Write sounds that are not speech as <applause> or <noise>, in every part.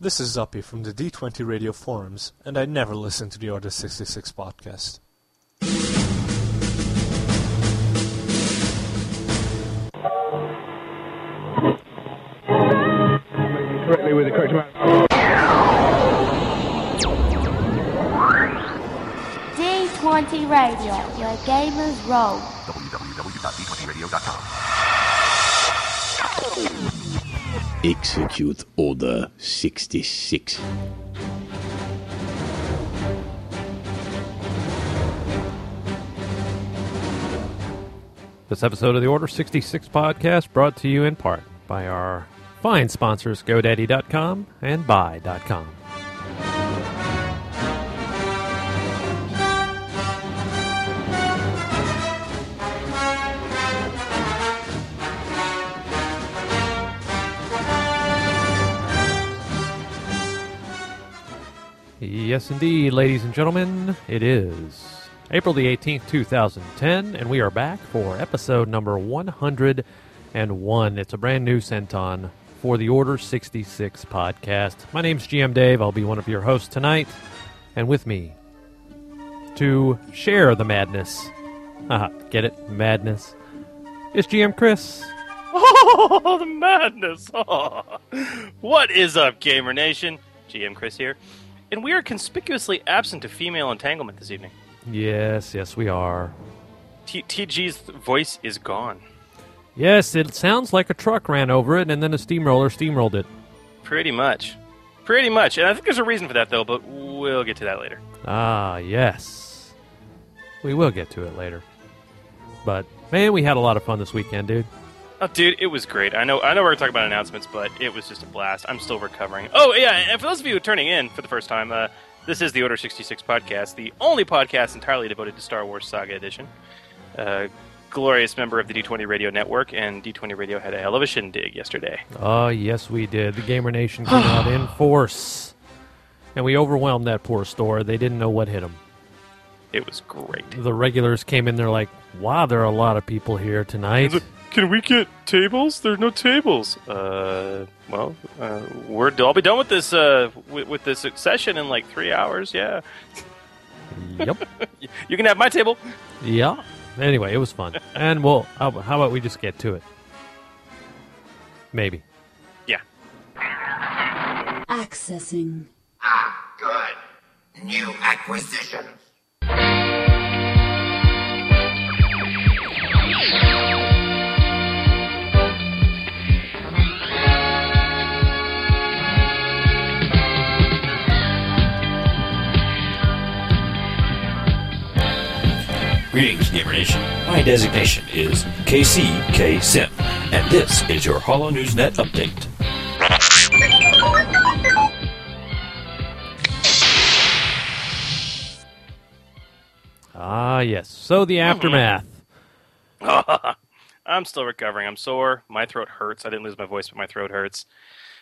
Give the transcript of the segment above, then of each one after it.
This is Zuppy from the D20 Radio forums, and I never listen to the Order 66 podcast. correctly with the correct amount. D20 Radio, where gamers roll. Execute Order 66. This episode of the Order 66 podcast brought to you in part by our fine sponsors GoDaddy.com and Buy.com. Yes, indeed, ladies and gentlemen, it is April the 18th, 2010, and we are back for episode number 101. It's a brand new Centon for the Order 66 podcast. My name's GM Dave. I'll be one of your hosts tonight, and with me to share the madness. Aha, get it? Madness. It's GM Chris. <laughs> Oh, the madness! Oh. <laughs> What is up, Gamer Nation? GM Chris here, and we are conspicuously absent of female entanglement this evening. Yes, yes, we are. T- TG's voice is gone. Yes, it sounds like a truck ran over it and then a steamroller steamrolled it. Pretty much. Pretty much. And I think there's a reason for that, though, but we'll get to that later. Ah, yes. We will get to it later. But, man, we had a lot of fun this weekend, dude. Oh, dude, it was great. I know, I know we're talking about announcements, but it was just a blast. I'm still recovering. Oh, yeah, and for those of you who are turning in for the first time, uh, this is the Order 66 podcast, the only podcast entirely devoted to Star Wars Saga Edition. Uh, glorious member of the D20 Radio Network, and D20 Radio had a hell of a shindig yesterday. Oh, yes, we did. The Gamer Nation came <sighs> out in force. And we overwhelmed that poor store. They didn't know what hit them. It was great. The regulars came in there like, wow, there are a lot of people here tonight. Can we get tables? There's no tables. Uh, well, uh, we're I'll be done with this uh with, with this session in like three hours. Yeah, yep. <laughs> you can have my table. Yeah. Anyway, it was fun. <laughs> And well, how, how about we just get to it? Maybe. Yeah. Accessing. Ah, good. New acquisitions. Greetings, Gamer Nation. My designation is KCK Sim, and this is your Hollow News Net update. Ah, yes. So the aftermath. <laughs> I'm still recovering. I'm sore. My throat hurts. I didn't lose my voice, but my throat hurts.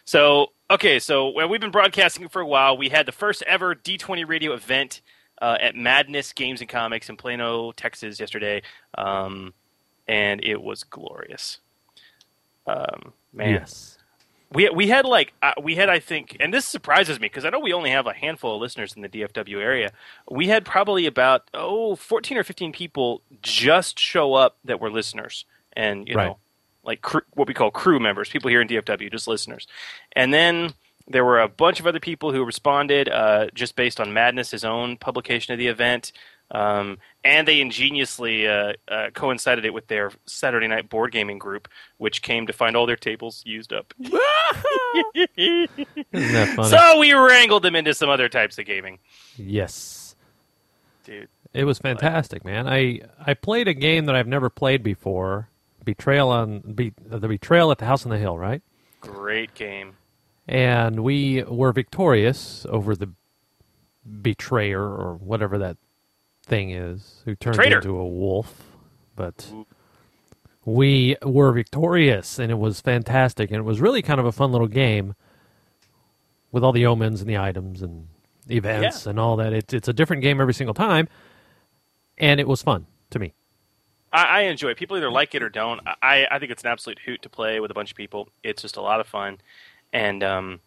So, okay, so well, we've been broadcasting for a while. We had the first ever D20 radio event uh, at Madness Games and Comics in Plano, Texas, yesterday, um, and it was glorious. Um, man, Yes. we we had like uh, we had I think, and this surprises me because I know we only have a handful of listeners in the DFW area. We had probably about oh 14 or 15 people just show up that were listeners, and you Right. know, like cr- what we call crew members, people here in DFW, just listeners, and then. There were a bunch of other people who responded uh, just based on Madness's own publication of the event. Um, and they ingeniously uh, uh, coincided it with their Saturday night board gaming group, which came to find all their tables used up. <laughs> Isn't that funny? so we wrangled them into some other types of gaming, yes. dude. It was fantastic, man. I I played a game that I've never played before. Betrayal on be, the Betrayal at the House on the Hill, right? Great game. And we were victorious over the betrayer or whatever that thing is who turned Traitor. into a wolf. But we were victorious and it was fantastic and it was really kind of a fun little game with all the omens and the items and events and all that. It's it's a different game every single time and it was fun to me. I, I enjoy it. People either like it or don't. I, I think it's an absolute hoot to play with a bunch of people. It's just a lot of fun, and um,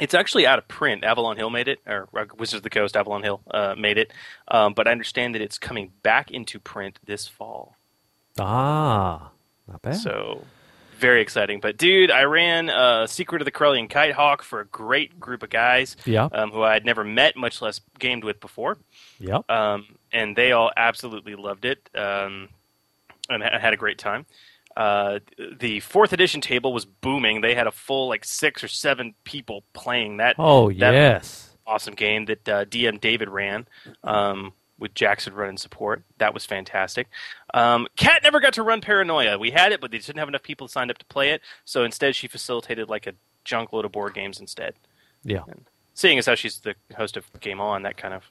It's actually out of print. Avalon Hill made it, or uh, Wizards of the Coast, Avalon Hill uh, made it. Um, but I understand that it's coming back into print this fall. Ah, not bad. So very exciting. But dude, I ran uh, Secret of the Corellian Kite Hawk for a great group of guys yeah, um, who I had never met, much less gamed with before. yep. um, and they all absolutely loved it um, and ha- had a great time. Uh, the fourth edition table was booming. They had a full like six or seven people playing that oh that yes, awesome game that uh, DM David ran um, with Jackson running support. That was fantastic. Um, Kat never got to run Paranoia. We had it, but they didn't have enough people signed up to play it. So instead, she facilitated like a junk load of board games instead. yeah. Seeing as how she's the host of Game On, that kind of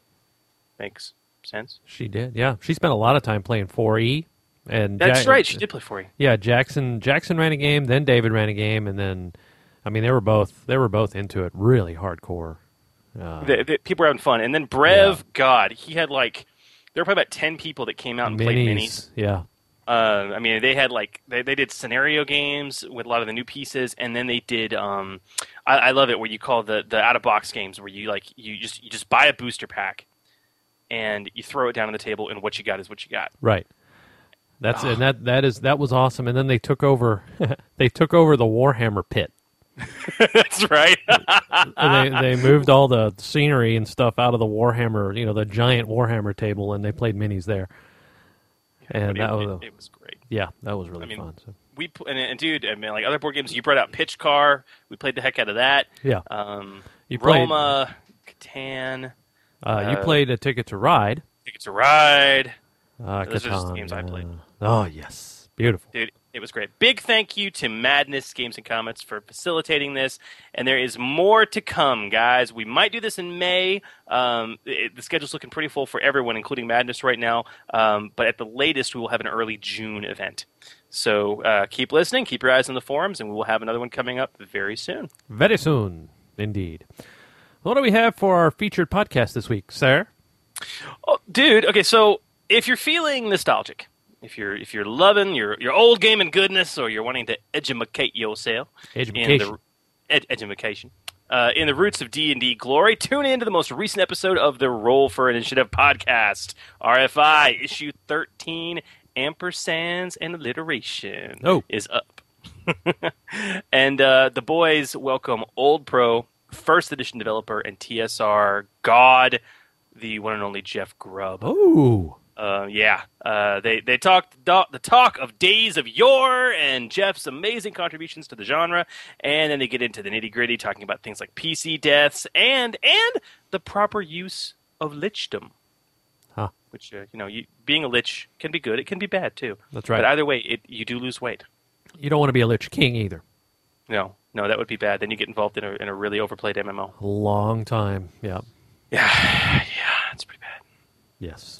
makes sense. She did. Yeah, she spent a lot of time playing 4E. And That's right. She did play for you. Yeah, Jackson Jackson ran a game, then David ran a game, and then I mean they were both they were both into it, really hardcore. Uh, the, the, people were having fun. And then Brev, Yeah. God, he had like there were probably about ten people that came out and played minis. minis, yeah, Uh, I mean, they had like they, they did scenario games with a lot of the new pieces, and then they did. Um, I, I love it where you call the the out of box games where you like you just you just buy a booster pack, and you throw it down on the table, and what you got is what you got. right. That's Ah. and that that is that was awesome. And then they took over <laughs> they took over the Warhammer pit. <laughs> That's right. <laughs> And they they moved all the scenery and stuff out of the Warhammer, you know, the giant Warhammer table, and they played minis there. And it, that it- was it was great. yeah, that was really I mean, fun. So, We and, and dude, I mean, like other board games, you brought out Pitch Car. We played the heck out of that. yeah, Um, You played- Roma, Catan, uh, you uh, played a Ticket to Ride. Ticket to Ride. Uh, Those are just Catan, games I played. Oh yes, beautiful. Dude, it was great. Big thank you to Madness Games and Comics for facilitating this. And there is more to come, guys. We might do this in May. Um, it, the schedule's looking pretty full for everyone, including Madness right now. Um, but at the latest, we will have an early June event. So uh, keep listening, keep your eyes on the forums, and we will have another one coming up very soon. Very soon, indeed. What do we have for our featured podcast this week, sir? Oh, dude. Okay, so if you're feeling nostalgic, if you're if you're loving your your old game and goodness, or you're wanting to educate yourself in Education. the ed, education. Uh, in the roots of D and D glory, tune in to the most recent episode of the Roll for Initiative podcast, RFI issue thirteen, ampersands and alliteration. Oh. is up, <laughs> and uh, the boys welcome Old Pro, first edition developer, and TSR God, the one and only Jeff Grubb. Oh, Uh, yeah, uh, they they talked do- the talk of days of yore and Jeff's amazing contributions to the genre, and then they get into the nitty gritty, talking about things like PC deaths and and the proper use of lichdom. Huh. Which uh, you know, you, being a lich can be good, it can be bad too. That's right. But either way, it you do lose weight. you don't want to be a Lich King either. No, no, that would be bad. Then you get involved in a in a really overplayed MMO. Long time. Yeah. Yeah, <sighs> yeah, it's pretty bad. Yes.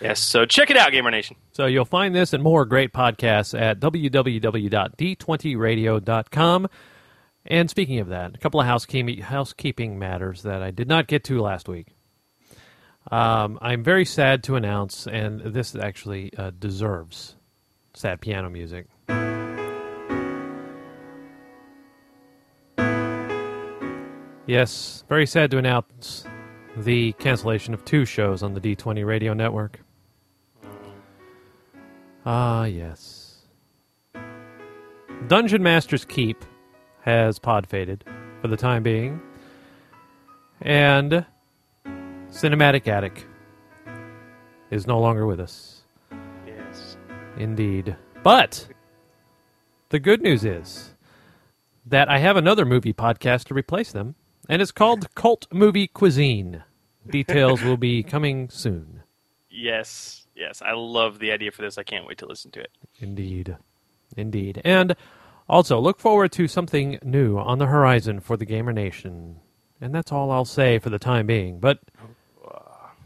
Yes, so check it out, Gamer Nation. So you'll find this and more great podcasts at www.d20radio.com. And speaking of that, a couple of housekeeping, housekeeping matters that I did not get to last week. Um, I'm very sad to announce, and this actually uh, deserves sad piano music. Yes, very sad to announce the cancellation of two shows on the D20 radio network. Ah, yes. Dungeon Master's Keep has pod faded for the time being. And Cinematic Attic is no longer with us. Yes. Indeed. But the good news is that I have another movie podcast to replace them, and it's called Cult Movie Cuisine. Details will be coming soon. Yes, yes, I love the idea for this. I can't wait to listen to it. Indeed. Indeed. And also, look forward to something new on the horizon for the Gamer Nation. And that's all I'll say for the time being. But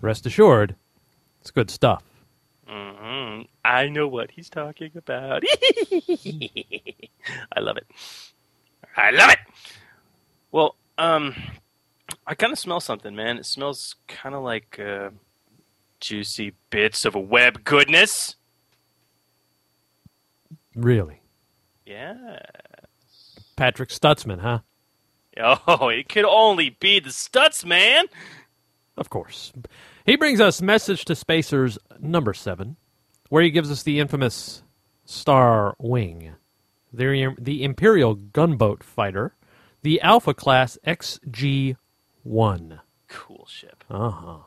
rest assured, it's good stuff. hmm I know what he's talking about. <laughs> I love it. I love it. Well, um, I kind of smell something, man. It smells kind of like uh, juicy bits of web goodness. Really. Yeah. Patrick Stutzman, huh? Oh, it could only be the Stutz, man. Of course. He brings us Message to Spacers number seven, where he gives us the infamous Star Wing, the, the Imperial gunboat fighter, the Alpha class XG 1. Cool ship. Uh huh.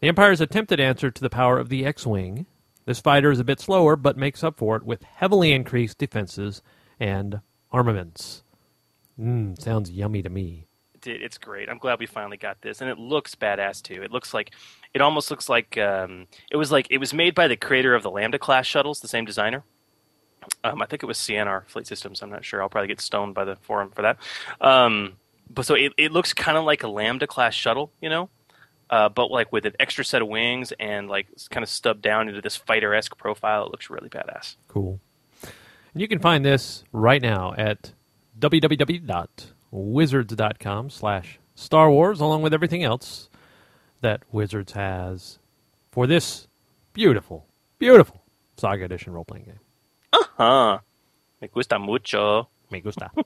The Empire's attempted answer to the power of the X Wing. This fighter is a bit slower, but makes up for it with heavily increased defenses and armaments. Mmm, sounds yummy to me. Dude, it's great. I'm glad we finally got this, and it looks badass too. It looks like, it almost looks like um, it was like it was made by the creator of the Lambda class shuttles, the same designer. Um, I think it was Sienar Fleet Systems. I'm not sure. I'll probably get stoned by the forum for that. Um, but so it, it looks kind of like a Lambda class shuttle, you know, uh, but like with an extra set of wings and like kind of stubbed down into this fighter esque profile. It looks really badass. Cool. And you can find this right now at www.wizards.com slash Star Wars, along with everything else that Wizards has for this beautiful, beautiful Saga Edition role playing game. Uh huh. Me gusta mucho. Me gusta. <laughs>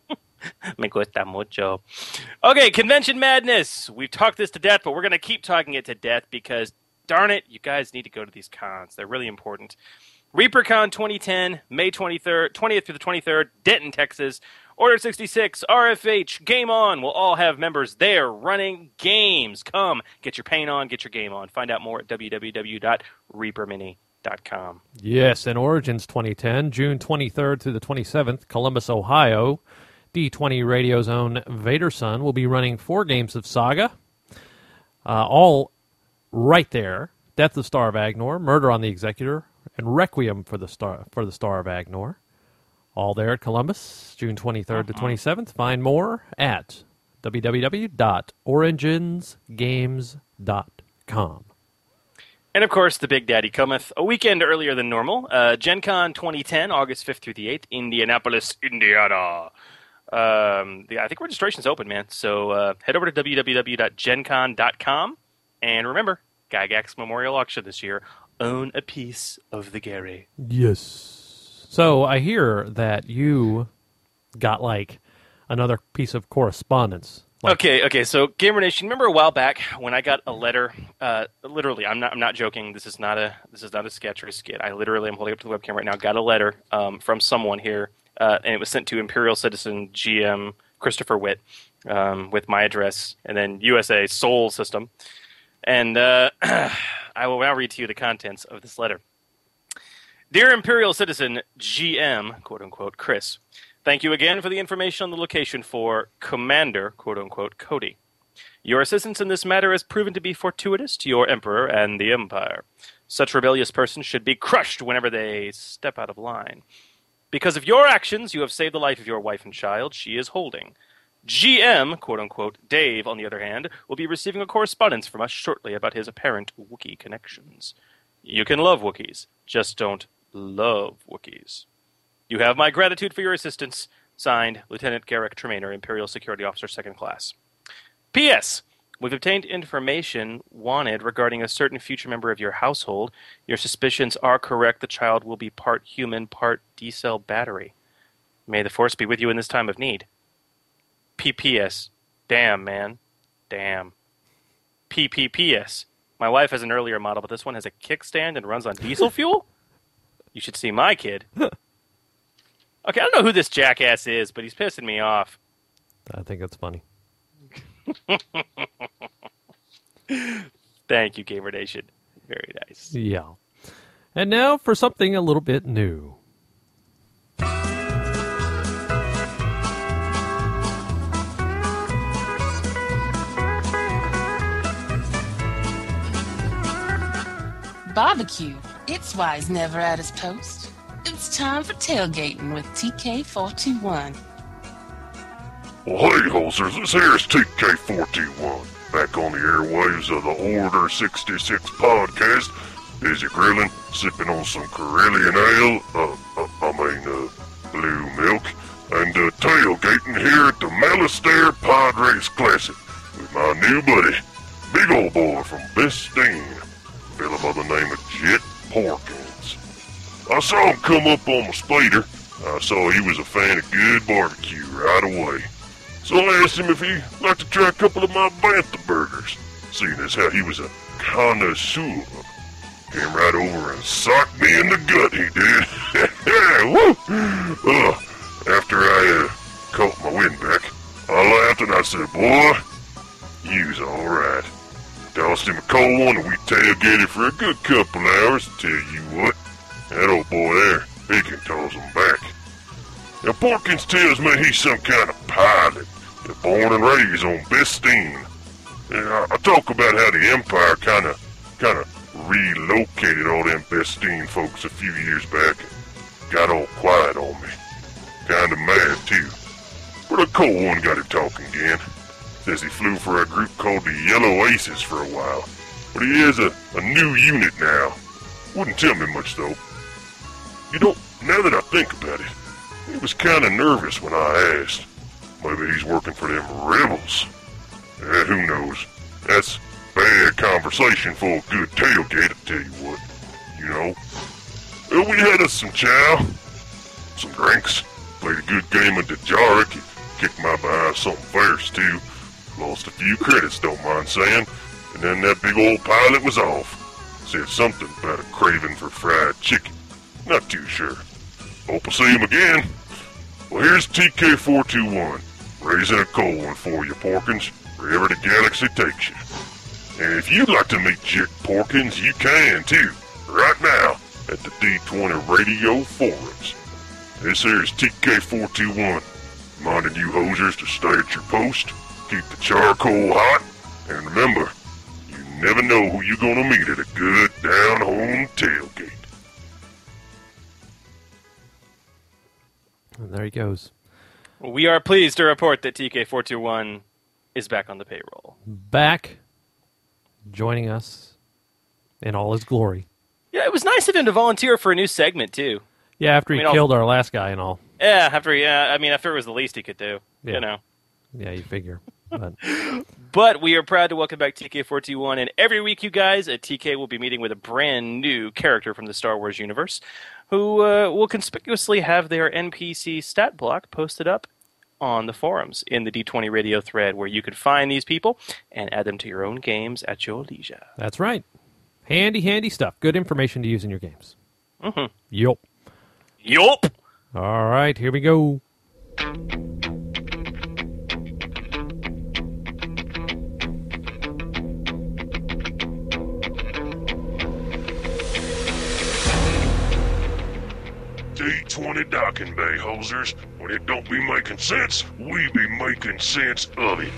<laughs> Me gusta mucho. Okay, Convention Madness. We've talked this to death, but we're going to keep talking it to death because, darn it, you guys need to go to these cons. They're really important. ReaperCon 2010, May 23rd, 20th through the 23rd, Denton, Texas. Order 66, RFH, Game On. We'll all have members there running games. Come, get your paint on, get your game on. Find out more at www.reapermini.com. Yes, and Origins 2010, June 23rd through the 27th, Columbus, Ohio. D20 Radio's own Vaderson will be running four games of Saga, uh, all right there. Death of Star of Agnor, Murder on the Executor, and Requiem for the Star for the Star of Agnor. All there at Columbus, June 23rd to 27th. Find more at www.originsgames.com. And of course, the Big Daddy cometh a weekend earlier than normal. Uh, Gen Con 2010, August 5th through the 8th, Indianapolis, Indiana. Um, the, I think registration's open, man. So uh, head over to www.gencon.com. And remember, Gygax Memorial Auction this year. Own a piece of the Gary. Yes. So I hear that you got like another piece of correspondence. Like, Okay, okay. So, Gamer Nation, remember a while back when I got a letter? Uh, literally, I'm not, I'm not joking. This is not a, this is not a sketch or a skit. I literally am holding up to the webcam right now. Got a letter um, from someone here, uh, and it was sent to Imperial Citizen GM Christopher Witt um, with my address, and then USA Sol System. And uh, <clears throat> I will now read to you the contents of this letter. Dear Imperial Citizen GM, quote unquote, Chris, thank you again for the information on the location for Commander, quote unquote, Cody. Your assistance in this matter has proven to be fortuitous to your Emperor and the Empire. Such rebellious persons should be crushed whenever they step out of line. Because of your actions, you have saved the life of your wife and child she is holding. GM, quote unquote, Dave, on the other hand, will be receiving a correspondence from us shortly about his apparent Wookiee connections. You can love Wookiees, just don't love Wookiees. You have my gratitude for your assistance. Signed, Lieutenant Garrick Tremainer, Imperial Security Officer, Second Class. P.S. We've obtained information wanted regarding a certain future member of your household. Your suspicions are correct. The child will be part human, part D cell battery. May the Force be with you in this time of need. PPS. Damn, man. Damn. PPPS. My wife has an earlier model, but this one has a kickstand and runs on diesel fuel? <laughs> You should see my kid. <laughs> Okay, I don't know who this jackass is, but he's pissing me off. I think that's funny. Thank you, Gamer Nation. Very nice. Yeah. And now for something a little bit new. Barbecue. It's wise never at his post. It's time for tailgating with TK421. Well, hey, hosers, this here's TK421, back on the airwaves of the Order 66 podcast. Busy grilling, sipping on some Corellian ale, uh, uh, I mean, uh, blue milk, and uh, tailgating here at the Malistair Padres Classic with my new buddy, big old boy from Bestine, fella by the name of Jek Porkins. I saw him come up on my speeder. I saw he was a fan of good barbecue right away. So I asked him if he'd like to try a couple of my Bantha burgers, seeing as how he was a connoisseur. Came right over and socked me in the gut, he did. <laughs> Woo! After I uh, caught my wind back, I laughed and I said, boy, you's alright. Tossed him a cold one and we tailgated for a good couple hours. Tell you what, that old boy there, he can toss 'em back. Now Porkins tells me he's some kind of pilot, born and raised on Bestine. And I, talk about how the Empire kind of, kind of relocated all them Bestine folks a few years back got all quiet on me. Kinda mad too. But a cold one got him talking again. Says he flew for a group called the Yellow Aces for a while. But he is a, a new unit now. Wouldn't tell me much though. You know, now that I think about it, he was kinda nervous when I asked. Maybe he's working for them rebels. Eh, who knows? That's bad conversation for a good tailgate, I tell you what. You know? Well, we had us some chow, some drinks, played a good game of dejarik, kicked my behind something fierce too. Lost a few credits, don't mind saying. And then that big old pilot was off. Said something about a craving for fried chicken. Not too sure. Hope I'll see him again. Well, here's TK421, raising a cold one for you, Porkins, wherever the galaxy takes you. And if you'd like to meet Jek Porkins, you can too, right now, at the D20 Radio Forums. This here is TK421, reminding you hosers to stay at your post, keep the charcoal hot, and remember, you never know who you're gonna meet at a good down-home tailgate. And there he goes. We are pleased to report that TK421 is back on the payroll. Back, joining us in all his glory. Yeah, it was nice of him to volunteer for a new segment too. Yeah, after I he mean, I'll- killed our last guy and all. Yeah, after yeah, I mean, after it was the least he could do, Yeah. you know. Yeah, you figure. But <laughs> But we are proud to welcome back TK421, and every week, you guys, at TK will be meeting with a brand new character from the Star Wars universe, who uh, will conspicuously have their NPC stat block posted up on the forums in the D20 radio thread, where you can find these people and add them to your own games at your leisure. that's right. Handy, handy stuff. Good information to use in your games. Mm-hmm. Yup. Yup. All right, here we go. D20 docking bay, hosers. When it don't be making sense, we be making sense of it.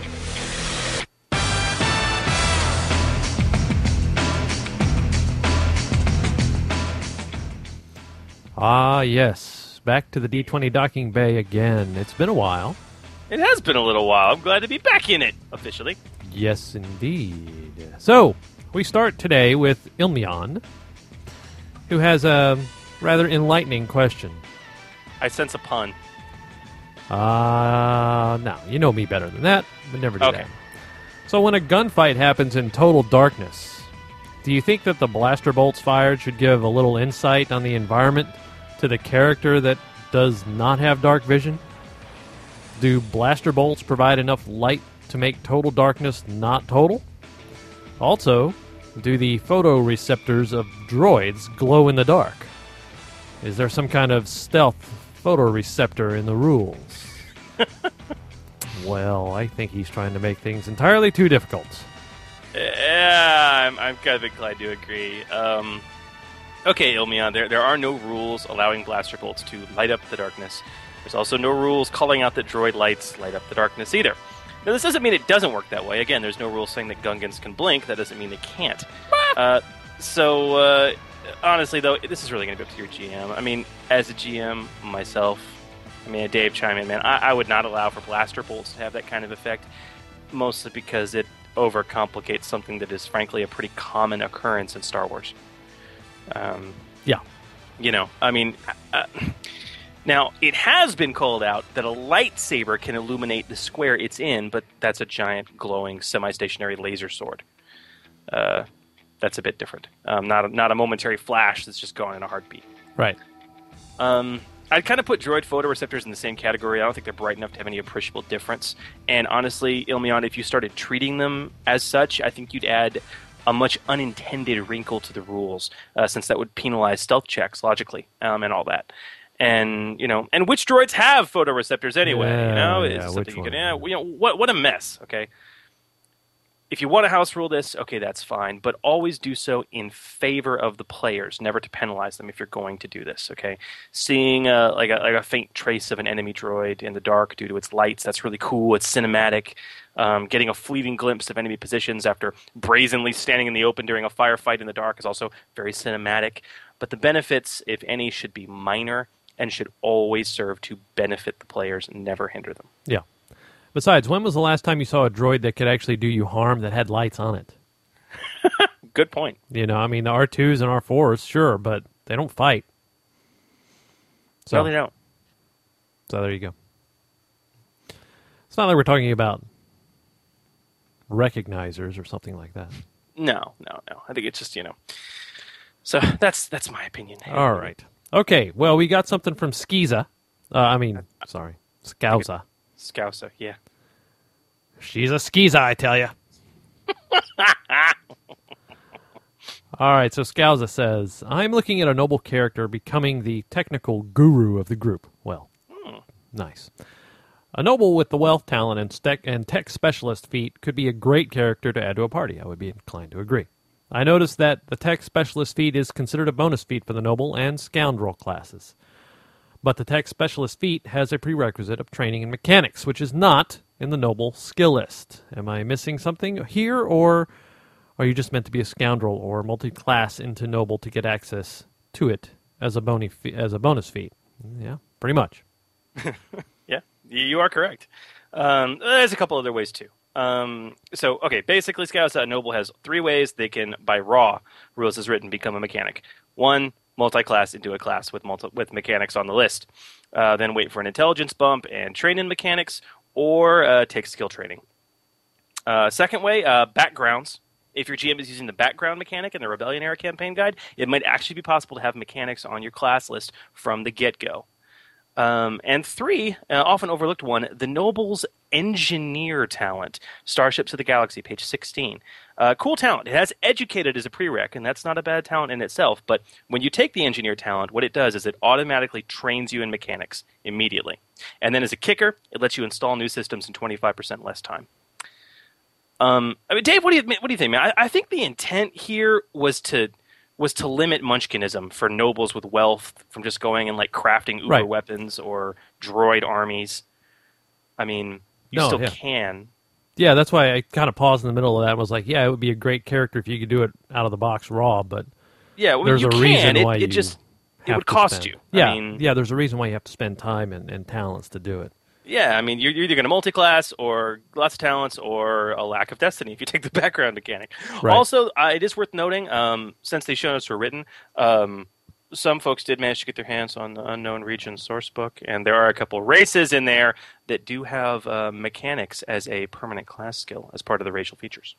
Ah, yes. Back to the D20 docking bay again. It's been a while. It has been a little while. I'm glad to be back in it officially. Yes, indeed. So, we start today with Ilmion, who has a rather enlightening question. I sense a pun. Uh, no, you know me better than that, but never do Okay. that. So, when a gunfight happens in total darkness, do you think that the blaster bolts fired should give a little insight on the environment to the character that does not have dark vision? Do blaster bolts provide enough light to make total darkness not total? Also, do the photoreceptors of droids glow in the dark? Is there some kind of stealth photoreceptor in the rules? <laughs> well, I think he's trying to make things entirely too difficult. Yeah, I'm, I'm kind of inclined to agree. Um, okay, Ilmion, there, there are no rules allowing blaster bolts to light up the darkness. There's also no rules calling out that droid lights light up the darkness either. Now, this doesn't mean it doesn't work that way. Again, there's no rules saying that Gungans can blink. That doesn't mean they can't. Uh, so, uh, honestly, though, this is really going to be up to your GM. I mean, as a GM myself, I mean, Dave chime in, man. I, I would not allow for blaster bolts to have that kind of effect, mostly because it overcomplicates something that is, frankly, a pretty common occurrence in Star Wars. Um, Yeah. you know, I mean, uh, now it has been called out that a lightsaber can illuminate the square it's in, but that's a giant glowing semi-stationary laser sword. Uh, that's a bit different. Um, not a, not a momentary flash that's just gone in a heartbeat. Right. Um, I'd kind of put droid photoreceptors in the same category. I don't think they're bright enough to have any appreciable difference. And honestly, Ilmion, if you started treating them as such, I think you'd add a much unintended wrinkle to the rules, uh, since that would penalize stealth checks logically um, and all that. And you know, and which droids have photoreceptors anyway? you know, yeah, It's something you can. Yeah, you know, what what a mess. Okay, if you want to house rule this, okay, that's fine, but always do so in favor of the players, never to penalize them if you're going to do this. Okay, seeing a, like a like a faint trace of an enemy droid in the dark due to its lights, that's really cool. It's cinematic. Um, getting a fleeting glimpse of enemy positions after brazenly standing in the open during a firefight in the dark is also very cinematic. But the benefits, if any, should be minor and should always serve to benefit the players, never hinder them. Yeah. Besides, when was the last time you saw a droid that could actually do you harm that had lights on it? <laughs> Good point. You know, I mean, the R2s and R4s, sure, but they don't fight. So, no, they don't. so there you go. It's not like we're talking about recognizers or something like that. No, no, no. I think it's just you know. So that's that's my opinion. All right. Okay. Well, we got something from Skiza. Uh, I mean, <laughs> sorry, Scouza. Scouser, yeah. She's a Skiza, I tell you. <laughs> All right. So Scouza says, "I'm looking at a noble character becoming the technical guru of the group." Well, hmm. nice. A noble with the wealth, talent, and, stec- and tech specialist feat could be a great character to add to a party. I would be inclined to agree. I noticed that the tech specialist feat is considered a bonus feat for the noble and scoundrel classes. But the tech specialist feat has a prerequisite of training in mechanics, which is not in the noble skill list. Am I missing something here, or are you just meant to be a scoundrel or multi-class into noble to get access to it as a bony fe- as a bonus feat? Yeah, pretty much. <laughs> Yeah, you are correct. Um, there's a couple other ways too. Um, so, okay, basically, Scouts uh, Noble has three ways they can, by raw rules as written, become a mechanic. One, multi-class into a class with multi- with mechanics on the list. Uh, then wait for an intelligence bump and train in mechanics, or uh, take skill training. Uh, second way, uh, backgrounds. If your GM is using the background mechanic in the Rebellion era campaign guide, it might actually be possible to have mechanics on your class list from the get-go. Um, and three, uh, often overlooked one, the Noble's engineer talent. Starships of the Galaxy, page 16. Uh, cool talent. It has educated as a prereq, and that's not a bad talent in itself. But when you take the engineer talent, what it does is it automatically trains you in mechanics immediately. And then as a kicker, it lets you install new systems in 25% less time. Um, I mean, Dave, what do you what do you think, man? I, I think the intent here was to was to limit Munchkinism for nobles with wealth from just going and like crafting uber Right. weapons or droid armies. I mean, you No, still yeah. can. Yeah, that's why I kind of paused in the middle of that and was like, yeah, it would be a great character if you could do it out of the box raw, but Yeah, well, there's you a can. reason it, why it you just it would cost spend- you. Yeah, I mean, yeah, there's a reason why you have to spend time and, and talents to do it. Yeah, I mean, you're, you're either going to multi-class or lots of talents or a lack of destiny if you <laughs> take the background mechanic. Right. Also, uh, it is worth noting, um, since these show notes were written, um, some folks did manage to get their hands on the Unknown Region source book, and there are a couple races in there that do have uh, mechanics as a permanent class skill as part of the racial features.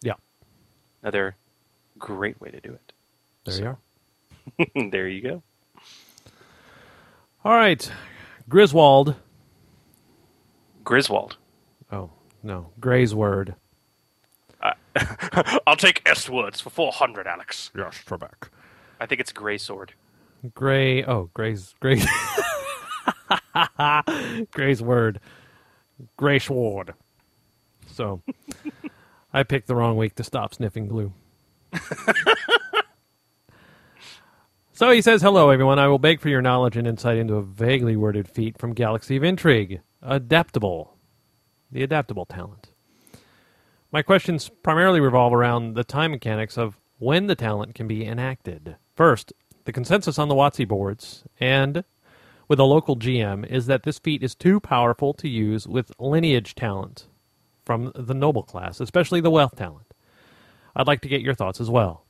Yeah, Another great way to do it. there you are. <laughs> there you go. All right, Griswold. Griswold. Oh no, Gray's word. Uh, <laughs> I'll take S words for 400, Alex. Yes, Trebek. I think it's Gray Sword. Gray. Oh, Gray's Gray. <laughs> Gray's word. Gray sword. So, <laughs> I picked the wrong week to stop sniffing glue. So he says, "Hello, everyone. I will beg for your knowledge and insight into a vaguely worded feat from Galaxy of Intrigue. Adaptable, the adaptable talent. My questions primarily revolve around the time mechanics of when the talent can be enacted. First, the consensus on the WotC boards and with a local GM is that this feat is too powerful to use with lineage talent from the noble class, especially the wealth talent. I'd like to get your thoughts as well.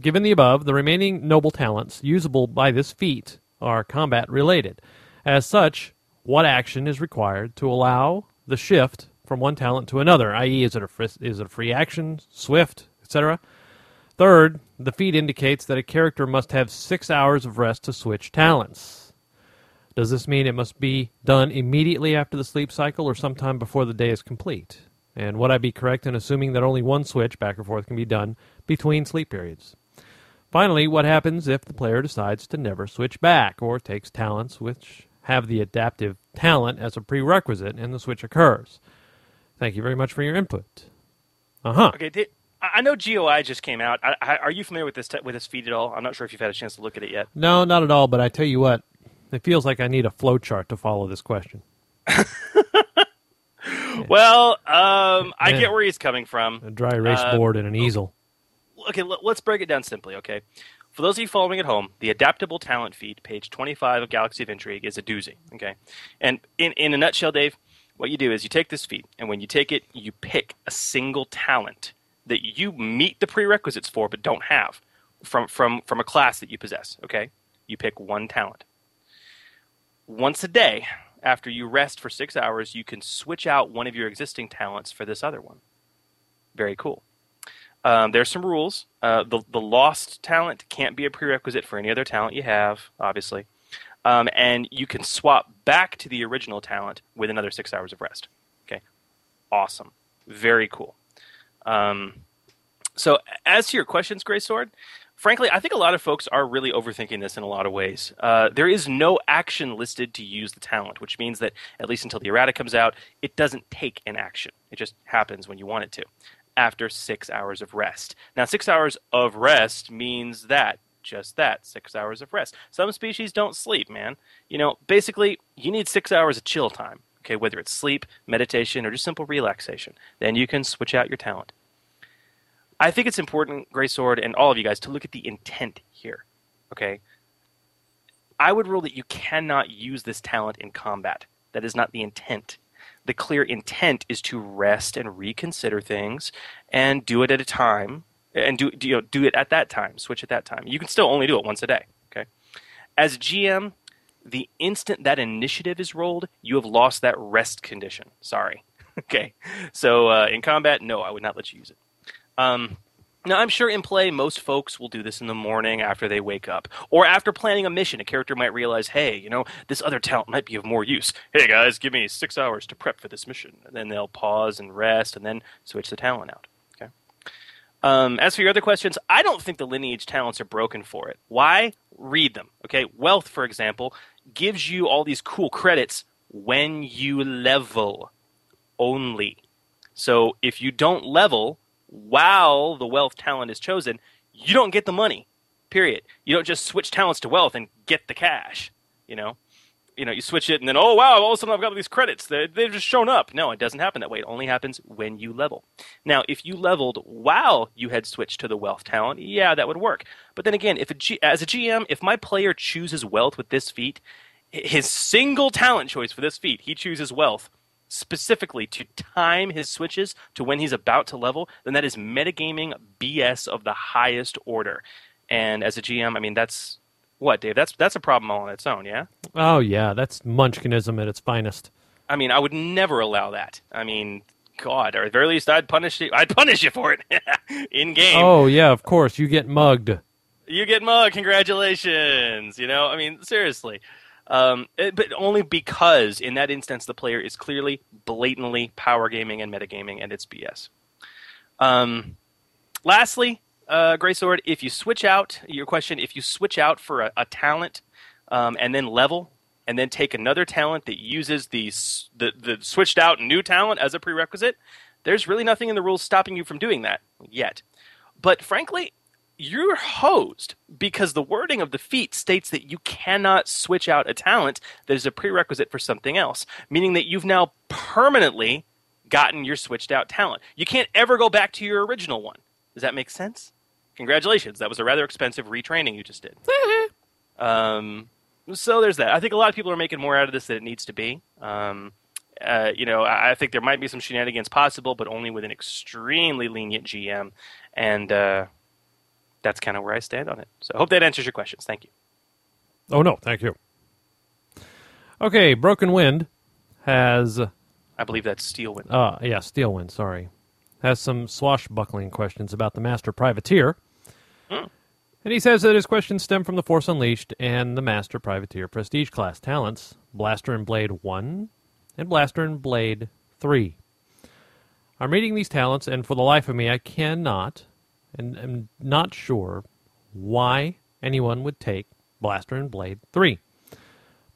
Given the above, the remaining noble talents usable by this feat are combat related. As such, what action is required to allow the shift from one talent to another, i.e., is it a fris- is it a free action, swift, etc.? Third, the feat indicates that a character must have six hours of rest to switch talents. Does this mean it must be done immediately after the sleep cycle or sometime before the day is complete? And would I be correct in assuming that only one switch back and forth can be done between sleep periods? Finally, what happens if the player decides to never switch back or takes talents which have the adaptive talent as a prerequisite and the switch occurs? Thank you very much for your input. Uh huh. Okay, did, I know GOI just came out. I, I, are you familiar with this te- with this feed at all? I'm not sure if you've had a chance to look at it yet. No, not at all, but I tell you what, it feels like I need a flow chart to follow this question. <laughs> Well, um, I Yeah. get where he's coming from. A dry erase Uh, board and an easel. Okay, let, us break it down simply, okay? For those of you following at home, the adaptable talent feed, page 25 of Galaxy of Intrigue, is a doozy, okay? And in, in a nutshell, Dave, what you do is you take this feed, and when you take it, you pick a single talent that you meet the prerequisites for but don't have from, from, from a class that you possess, okay? You pick one talent. Once a day, after you rest for six hours, you can switch out one of your existing talents for this other one. Very cool. Um, there's some rules. Uh, the the lost talent can't be a prerequisite for any other talent you have, obviously, um, and you can swap back to the original talent with another six hours of rest. Okay, awesome, very cool. Um, so, as to your questions, Gray Sword, frankly, I think a lot of folks are really overthinking this in a lot of ways. Uh, there is no action listed to use the talent, which means that at least until the errata comes out, it doesn't take an action. It just happens when you want it to after six hours of rest. Now, six hours of rest means that, just that, six hours of rest. Some species don't sleep, man. You know, basically, you need six hours of chill time, okay, whether it's sleep, meditation, or just simple relaxation. Then you can switch out your talent. I think it's important, Gray Sword, and all of you guys, to look at the intent here, okay? I would rule that you cannot use this talent in combat. That is not the intent the clear intent is to rest and reconsider things and do it at a time and do, you know, do it at that time switch at that time. You can still only do it once a day okay? As gm the instant that initiative is rolled you have lost that rest condition. Sorry <laughs> okay? So uh, in combat no i would not let you use it. Um, now, I'm sure in play, most folks will do this in the morning after they wake up. Or after planning a mission, a character might realize, hey, you know, this other talent might be of more use. Hey, guys, give me six hours to prep for this mission. And then they'll pause and rest and then switch the talent out. Okay. Um, as for your other questions, I don't think the lineage talents are broken for it. Why? Read them. Okay. Wealth, for example, gives you all these cool credits when you level only. So if you don't level, while the wealth talent is chosen, you don't get the money. Period. You don't just switch talents to wealth and get the cash. You know, you know, you switch it and then oh wow, all of a sudden I've got these credits. They they've just shown up. No, it doesn't happen that way. It only happens when you level. Now, if you leveled while you had switched to the wealth talent, yeah, that would work. But then again, if a G, as a GM, if my player chooses wealth with this feat, his single talent choice for this feat, he chooses wealth specifically to time his switches to when he's about to level, then that is metagaming BS of the highest order. And as a GM, I mean that's what, Dave? That's that's a problem all on its own, yeah? Oh, yeah, that's Munchkinism at its finest. I mean, I would never allow that. I mean, God, or at the very least, I'd punish you. I'd punish you for it <laughs> in game. Oh, yeah, of course, you get mugged. You get mugged. Congratulations. You know, I mean, seriously. Um, it- but only because in that instance the player is clearly, blatantly power gaming and metagaming, and it's BS. Um, lastly, uh, Gray Sword, if you switch out your question, if you switch out for a, a talent um, and then level, and then take another talent that uses the, the the switched out new talent as a prerequisite, there's really nothing in the rules stopping you from doing that yet. But frankly, you're hosed because the wording of the feat states that you cannot switch out a talent that is a prerequisite for something else, meaning that you've now permanently gotten your switched out talent. You can't ever go back to your original one. Does that make sense? Congratulations. That was a rather expensive retraining you just did. <laughs> um, so there's that. I think a lot of people are making more out of this than it needs to be. Um, uh, you know, I I think there might be some shenanigans possible, but only with an extremely lenient GM. And uh, that's kind of where I stand on it. So I hope that answers your questions. Thank you. Oh, no, thank you. Okay, Broken Wind has, I believe that's Steel Wind. uh, yeah, Steel Wind, sorry, has some swashbuckling questions about the Master Privateer. And And he says that his questions stem from the Force Unleashed and the Master Privateer Prestige class talents, Blaster and Blade 1 and Blaster and Blade 3. I'm reading these talents, and for the life of me, I cannot and am not sure why anyone would take Blaster and Blade 3.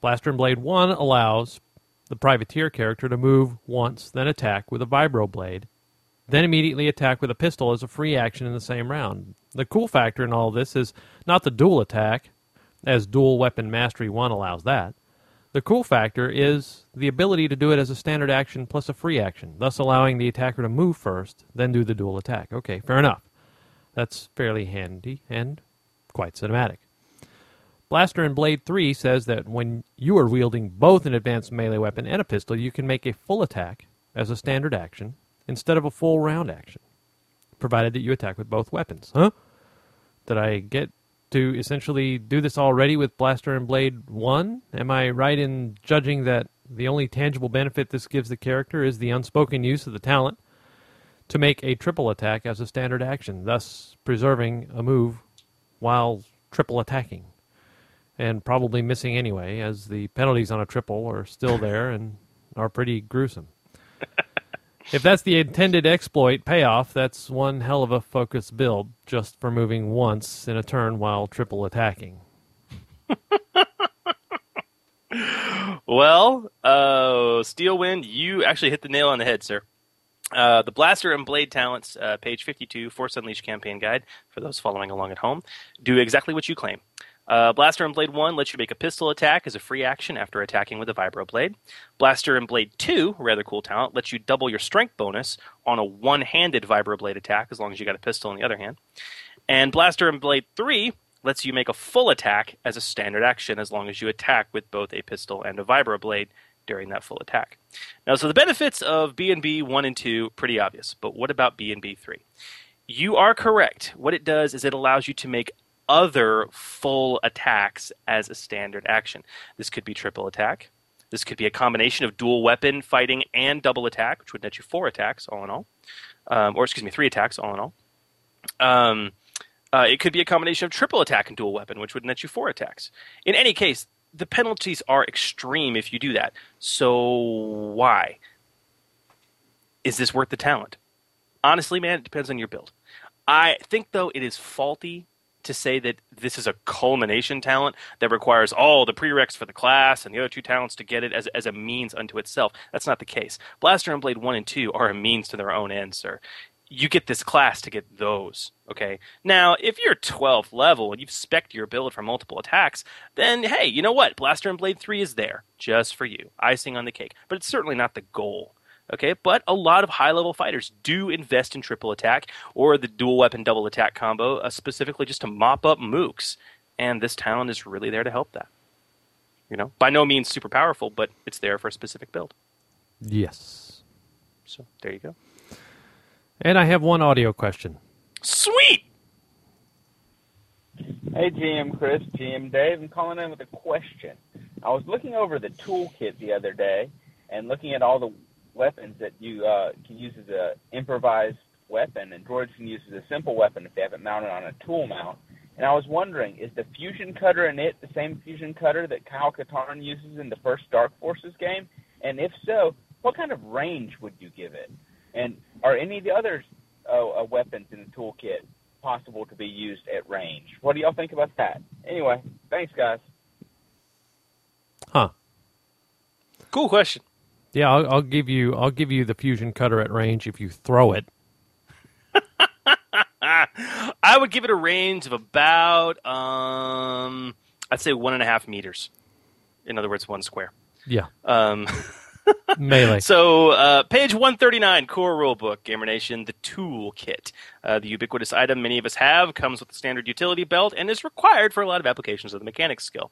Blaster and Blade 1 allows the Privateer character to move once, then attack with a Vibro Blade, then immediately attack with a pistol as a free action in the same round. The cool factor in all this is not the dual attack, as Dual Weapon Mastery 1 allows that. The cool factor is the ability to do it as a standard action plus a free action, thus allowing the attacker to move first, then do the dual attack. Okay, fair enough. That's fairly handy and quite cinematic. Blaster and Blade 3 says that when you are wielding both an advanced melee weapon and a pistol, you can make a full attack as a standard action instead of a full round action, provided that you attack with both weapons. Huh? Did I get to essentially do this already with Blaster and Blade 1? Am I right in judging that the only tangible benefit this gives the character is the unspoken use of the talent to make a triple attack as a standard action, thus preserving a move while triple attacking? And probably missing anyway, as the penalties on a triple are still there and are pretty gruesome. <laughs> if that's the intended exploit payoff, that's one hell of a focus build just for moving once in a turn while triple attacking. <laughs> Well, uh, Steelwind, you actually hit the nail on the head, sir. Uh, the Blaster and Blade talents, uh, page 52, Force Unleashed campaign guide, for those following along at home, do exactly what you claim. Uh, Blaster and Blade 1 lets you make a pistol attack as a free action after attacking with a Vibro Blade. Blaster and Blade 2, rather cool talent, lets you double your strength bonus on a one handed Vibro Blade attack as long as you got a pistol in the other hand. And Blaster and Blade 3 lets you make a full attack as a standard action as long as you attack with both a pistol and a Vibro Blade during that full attack. Now, so the benefits of B&B 1 and 2 pretty obvious, but what about B&B 3? You are correct. What it does is it allows you to make other full attacks as a standard action. This could be triple attack. This could be a combination of dual weapon fighting and double attack, which would net you four attacks all in all, um, or excuse me, three attacks all in all. Um, uh, it could be a combination of triple attack and dual weapon, which would net you four attacks. In any case, the penalties are extreme if you do that. So why? Is this worth the talent? Honestly, man, it depends on your build. I think though it is faulty to say that this is a culmination talent that requires all the prereqs for the class and the other two talents to get it as, as a means unto itself. That's not the case. Blaster and Blade 1 and 2 are a means to their own end, sir. You get this class to get those, okay? Now, if you're 12th level and you've spec'd your build for multiple attacks, then hey, you know what? Blaster and Blade 3 is there just for you. Icing on the cake. But it's certainly not the goal. Okay, but a lot of high level fighters do invest in triple attack or the dual weapon double attack combo, uh, specifically just to mop up mooks. And this talent is really there to help that. You know, by no means super powerful, but it's there for a specific build. Yes. So there you go. And I have one audio question. Sweet. Hey, GM Chris, GM Dave. I'm calling in with a question. I was looking over the toolkit the other day and looking at all the weapons that you uh, can use as a improvised weapon, and droids can use as a simple weapon if they have it mounted on a tool mount. And I was wondering, is the fusion cutter in it the same fusion cutter that Kyle Katarn uses in the first Dark Forces game? And if so, what kind of range would you give it? And are any of the other uh, uh, weapons in the toolkit possible to be used at range? What do y'all think about that? Anyway, thanks, guys. Huh. Cool question. Yeah, I'll, I'll give you I'll give you the fusion cutter at range if you throw it. <laughs> I would give it a range of about, um, I'd say one and a half meters. In other words, one square. Yeah. Um, <laughs> Melee. So, uh, page 139, core rulebook, Gamer Nation, the toolkit. Uh, the ubiquitous item many of us have comes with the standard utility belt and is required for a lot of applications of the mechanics skill.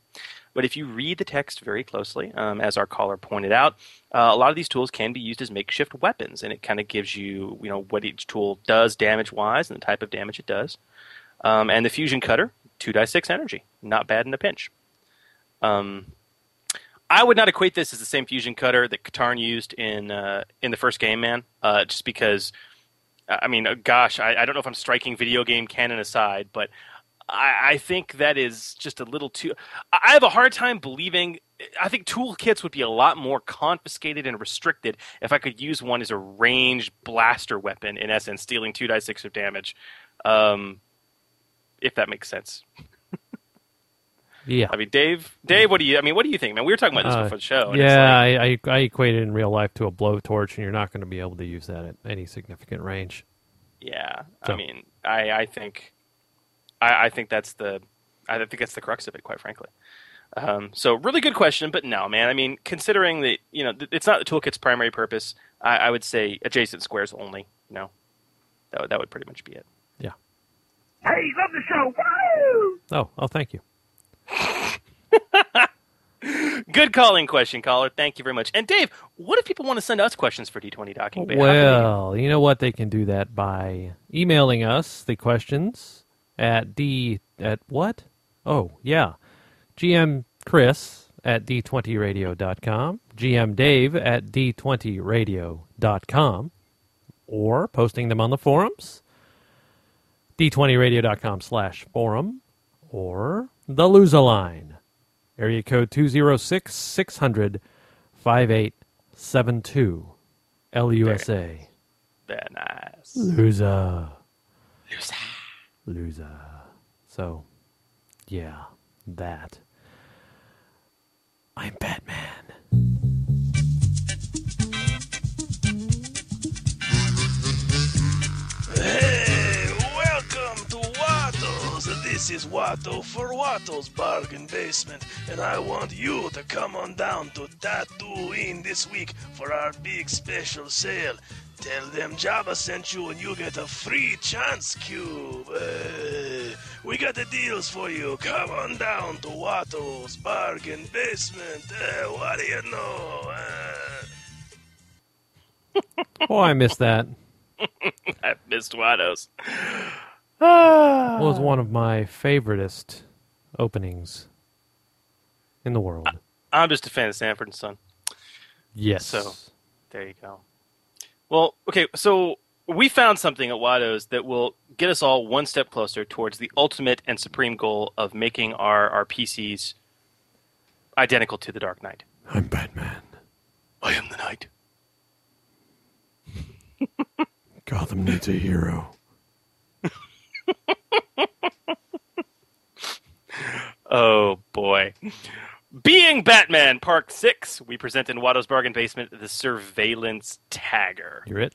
But if you read the text very closely, um, as our caller pointed out, uh, a lot of these tools can be used as makeshift weapons, and it kind of gives you, you know, what each tool does damage-wise and the type of damage it does. Um, and the fusion cutter, two die six energy, not bad in a pinch. Um, I would not equate this as the same fusion cutter that Katarn used in uh, in the first game, man. Uh, just because, I mean, uh, gosh, I, I, don't know if I'm striking video game canon aside, but I, I think that is just a little too. I have a hard time believing. I think toolkits would be a lot more confiscated and restricted if I could use one as a ranged blaster weapon. In essence, dealing two die six of damage. Um, if that makes sense. Yeah. I mean, Dave, Dave, what do you? I mean, what do you think, man? We were talking about this Uh, before the show. yeah, like- I, I I equate it in real life to a blowtorch, and you're not going to be able to use that at any significant range. Yeah, So- I mean, I, I think, I, I think that's the, I think that's the crux of it, quite frankly. Um, so really good question, but no, man. I mean, considering that you know th- it's not the toolkit's primary purpose, I, I would say adjacent squares only. You know, that would, that would pretty much be it. Yeah. Hey, love the show. Woo! Oh, oh, thank you. <laughs> Good calling question, caller. Thank you very much. And Dave, what if people want to send us questions for D20 docking? Bay? Well, you know what? They can do that by emailing us the questions at d at what? Oh, yeah, GM Chris at d20radio.com, GM Dave at d20radio.com, or posting them on the forums, d20radio.com slash forum, or the loser line, area code 206 600 5872. LUSA. Very nice. Loser. Loser. Loser. So, yeah, that. I'm Batman. This is Watto for Watto's Bargain Basement, and I want you to come on down to Tatooine this week for our big special sale. Tell them Jabba sent you and you get a free chance cube. Hey, we got the deals for you. Come on down to Watto's Bargain Basement. Hey, what do you know? Eh. <laughs> Oh, I missed that. <laughs> I missed Watto's. It was one of my favoritist openings in the world. I'm just a fan of Sanford and Son. Yes. So there you go. Well, okay, so we found something at Watto's that will get us all one step closer towards the ultimate and supreme goal of making our, our PCs identical to the Dark Knight. I'm Batman. I am the Knight. <laughs> Gotham needs a hero. <laughs> Oh boy. Being Batman Part 6, we present in Watto's Bargain Basement the Surveillance Tagger. You're it?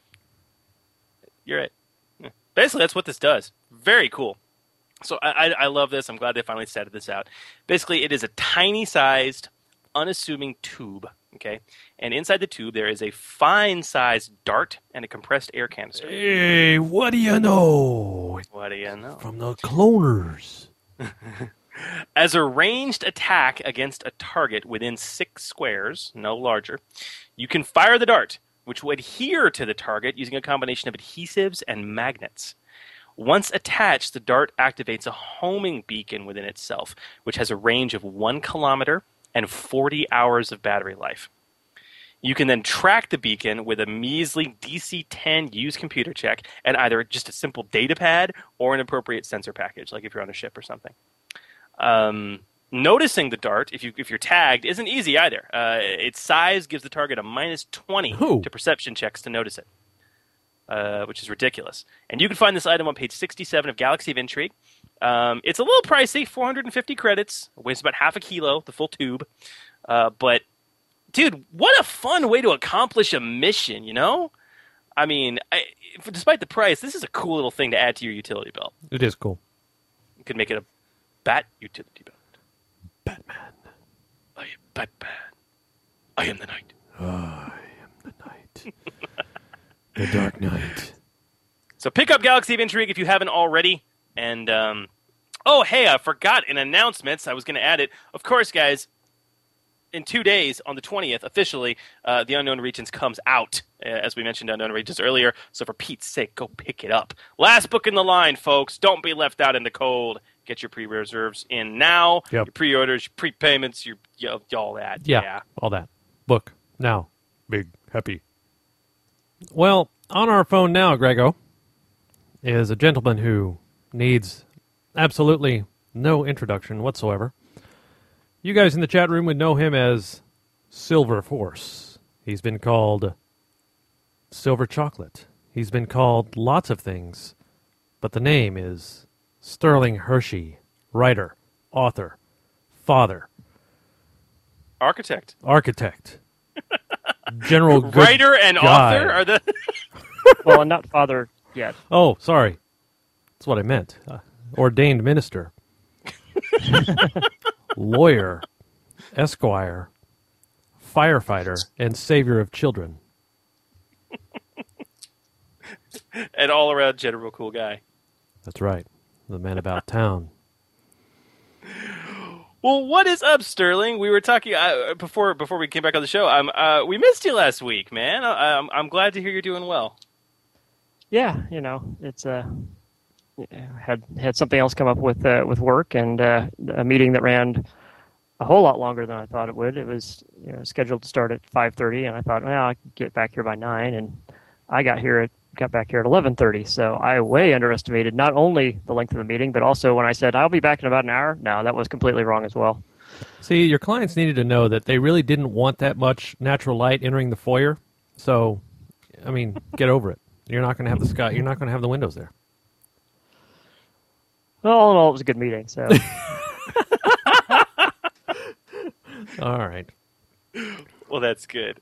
You're it. Yeah. Basically, that's what this does. Very cool. So I, I, love this. I'm glad they finally setted this out. Basically, it is a tiny sized, unassuming tube. Okay, and inside the tube there is a fine sized dart and a compressed air canister. Hey, what do you know? What do you know? From the cloners. <laughs> As a ranged attack against a target within six squares, no larger, you can fire the dart, which will adhere to the target using a combination of adhesives and magnets. Once attached, the dart activates a homing beacon within itself, which has a range of one kilometer and 40 hours of battery life. You can then track the beacon with a measly DC 10 use computer check and either just a simple data pad or an appropriate sensor package, like if you're on a ship or something. Um, noticing the dart, if you if you're tagged, isn't easy either. Uh, its size gives the target a minus 20 to perception checks to notice it, uh, which is ridiculous. And you can find this item on page 67 of Galaxy of Intrigue. Um, it's a little pricey, 450 credits. It weighs about half a kilo, the full tube. Uh, but dude, what a fun way to accomplish a mission, you know? I mean, I, despite the price, this is a cool little thing to add to your utility belt. It is cool. You could make it a bat utility belt. Batman. I am Batman. I am the Knight. I am the Knight. the Dark Knight. <laughs> So pick up Galaxy of Intrigue if you haven't already. And um, oh, hey, I forgot in announcements. I was going to add it. Of course, guys. In two days, on the twentieth, officially, uh, the Unknown Regions comes out. Uh, as we mentioned, Unknown Regions earlier. So for Pete's sake, go pick it up. Last book in the line, folks. Don't be left out in the cold. Get your pre-reserves in now. Yep. Your pre-orders, your prepayments, your, your all that. Yeah, all that. Book now. Big happy. Well, on our phone now, Grego, is a gentleman who needs absolutely no introduction whatsoever. You guys in the chat room would know him as Silver Force. He's been called Silver Chocolate. He's been called lots of things, but the name is Sterling Hershey, writer, author, father, Architect, architect, <laughs> general good writer, and guy. author are the. <laughs> <laughs> well, I'm not father yet. Oh, sorry. That's what I meant. Uh, ordained minister, <laughs> lawyer, esquire, firefighter, and savior of children. <laughs> an all around general cool guy. That's right. The man about <laughs> town. Well, what is up, Sterling? We were talking uh, before before we came back on the show. Um, uh, we missed you last week, man. I, I'm I'm glad to hear you're doing well. Yeah, you know, it's uh, had had something else come up with uh, with work and uh, a meeting that ran a whole lot longer than I thought it would. It was you know, scheduled to start at 5:30, and I thought, well, I could get back here by nine, and I got here at got back here at 11:30. So I way underestimated not only the length of the meeting, but also when I said I'll be back in about an hour. No, that was completely wrong as well. See, your clients needed to know that they really didn't want that much natural light entering the foyer. So, I mean, get over it. You're not going to have the sky. You're not going to have the windows there. Well, all in all, it was a good meeting. So <laughs> All right. Well, that's good.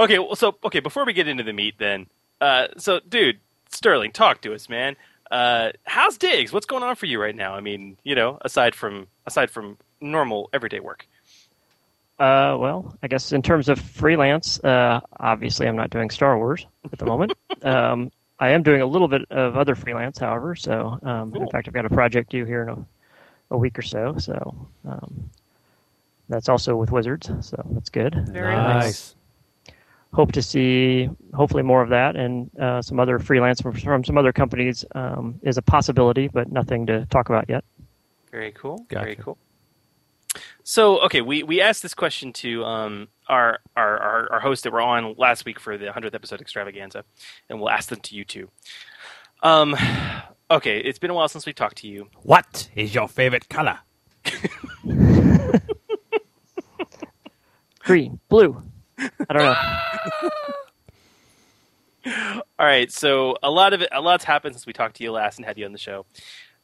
Okay, well, so okay, before we get into the meat, then, uh, so dude, Sterling, talk to us, man. Uh, how's Diggs? What's going on for you right now? I mean, you know, aside from aside from normal everyday work. Uh, well, I guess in terms of freelance, uh, obviously I'm not doing Star Wars at the moment. <laughs> um, I am doing a little bit of other freelance, however. So, um, in fact, I've got a project due here in a, a week or so. So, um, that's also with Wizards. So that's good. Very nice. Hope to see hopefully more of that and uh, some other freelance from, from some other companies um, is a possibility, but nothing to talk about yet. Very cool. Gotcha. Very cool. So, okay, we, we asked this question to um, our, our, our, our host that were on last week for the 100th episode extravaganza, and we'll ask them to you too. Um, okay, it's been a while since we talked to you. What is your favorite color? <laughs> Green, blue. I don't know. <laughs> All right, so a lot of it, a lot's happened since we talked to you last and had you on the show.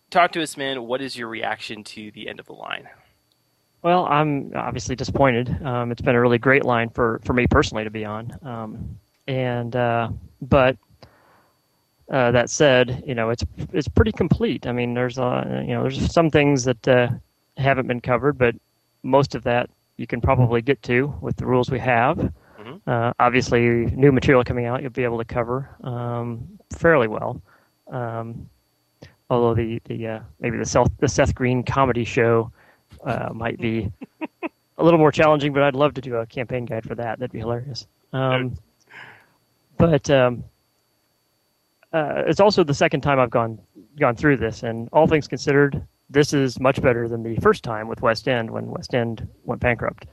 Talk to us, man. What is your reaction to the end of the line? Well, I'm obviously disappointed. Um, it's been a really great line for, for me personally to be on. Um, and uh, but uh, that said, you know, it's it's pretty complete. I mean, there's uh, you know, there's some things that uh, haven't been covered, but most of that you can probably get to with the rules we have. Uh, obviously, new material coming out, you'll be able to cover um, fairly well. Um, although the the uh, maybe the Seth, the Seth Green comedy show uh, might be a little more challenging, but I'd love to do a campaign guide for that. That'd be hilarious. Um, but um, uh, it's also the second time I've gone gone through this, and all things considered, this is much better than the first time with West End when West End went bankrupt.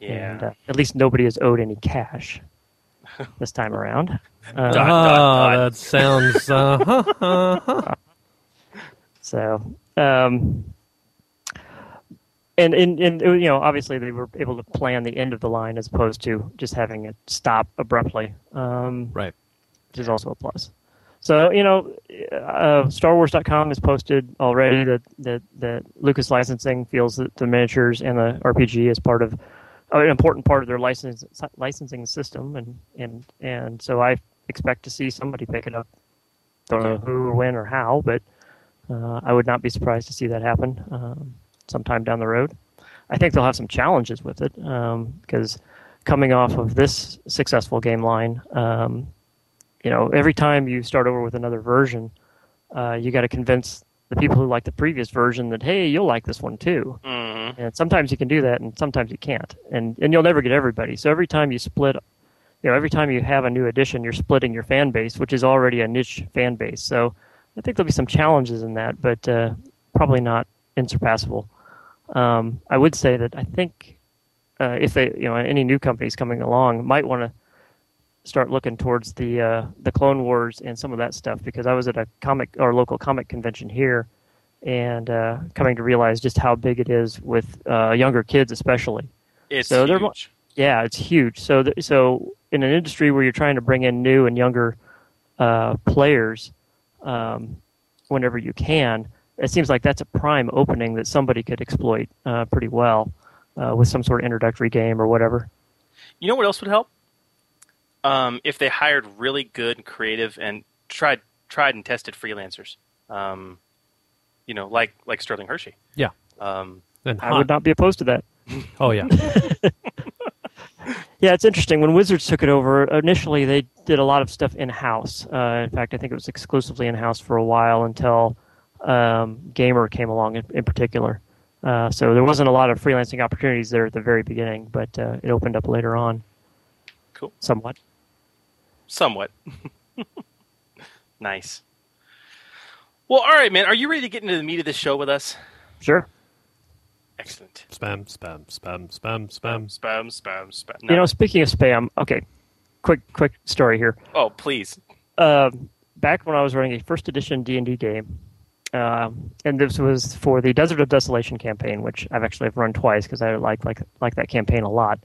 Yeah. And uh, at least nobody is owed any cash <laughs> this time around. <laughs> Uh, Ah, that sounds. Uh, <laughs> So, um, and, and and you know, obviously they were able to plan the end of the line as opposed to just having it stop abruptly. Um, right. Which is also a plus. So you know, uh, StarWars.com has posted already that that that Lucas Licensing feels that the miniatures and the RPG is part of uh, an important part of their license licensing system, and and and so I expect to see somebody pick it up. Don't know who or when or how, but uh, I would not be surprised to see that happen um, sometime down the road. I think they'll have some challenges with it um, because coming off of this successful game line, um, you know, every time you start over with another version, uh, you got to convince the people who like the previous version that hey, you'll like this one too. Mm-hmm. And sometimes you can do that, and sometimes you can't, and and you'll never get everybody. So every time you split, you know, every time you have a new edition, you're splitting your fan base, which is already a niche fan base. So I think there'll be some challenges in that, but uh, probably not insurpassable. Um, I would say that I think uh, if they, you know, any new companies coming along might want to start looking towards the uh, the Clone Wars and some of that stuff because I was at a comic or local comic convention here, and uh, coming to realize just how big it is with uh, younger kids, especially. It's so huge. yeah, it's huge. So, th- so in an industry where you're trying to bring in new and younger uh, players, um, whenever you can, it seems like that's a prime opening that somebody could exploit uh, pretty well uh, with some sort of introductory game or whatever. You know what else would help? Um, if they hired really good, and creative, and tried tried and tested freelancers. Um, you know, like like Sterling Hershey. Yeah. Um, And I would not be opposed to that. Oh yeah. <laughs> Yeah, it's interesting. When Wizards took it over, initially they did a lot of stuff in house. Uh, in fact, I think it was exclusively in house for a while until um, Gamer came along in, in particular. Uh, so there wasn't a lot of freelancing opportunities there at the very beginning, but uh, it opened up later on. Cool. Somewhat. somewhat. <laughs> nice. Well, all right, man. Are you ready to get into the meat of the show with us? Sure. Excellent. Spam, spam, spam, spam, spam. Spam, spam, spam. You know, speaking of spam, okay, quick, quick story here. oh, please. Um back when I was running a first edition D and D game, um, and this was for the Desert of Desolation campaign, which I've actually have run twice because I like like like that campaign a lot.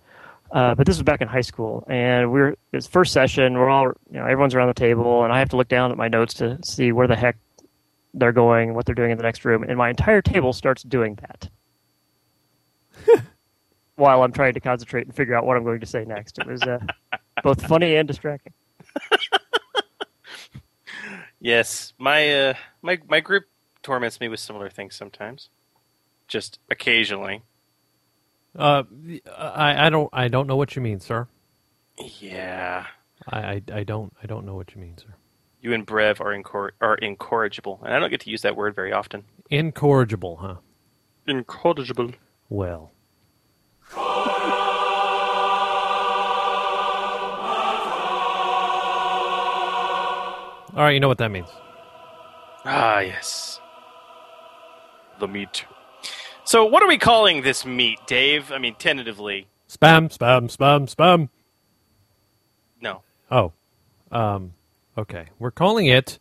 Uh, but this was back in high school, and we're it's first session. We're all you know everyone's around the table, and I have to look down at my notes to see where the heck they're going, what they're doing in the next room, and my entire table starts doing that. <laughs> While I'm trying to concentrate and figure out what I'm going to say next, it was uh, both funny and distracting. <laughs> Yes, my uh, my my group torments me with similar things sometimes. Just occasionally. Uh, I, I don't I don't know what you mean, sir. Yeah. I, I, I don't I don't know what you mean, sir. You and Brev are incor- are incorrigible, and I don't get to use that word very often. Incorrigible, huh? Incorrigible. Well. All right, you know what that means. Ah, yes. The meat. So, what are we calling this meat, Dave? I mean, tentatively. Spam, spam, spam, spam. No. Oh, um, okay. We're calling it.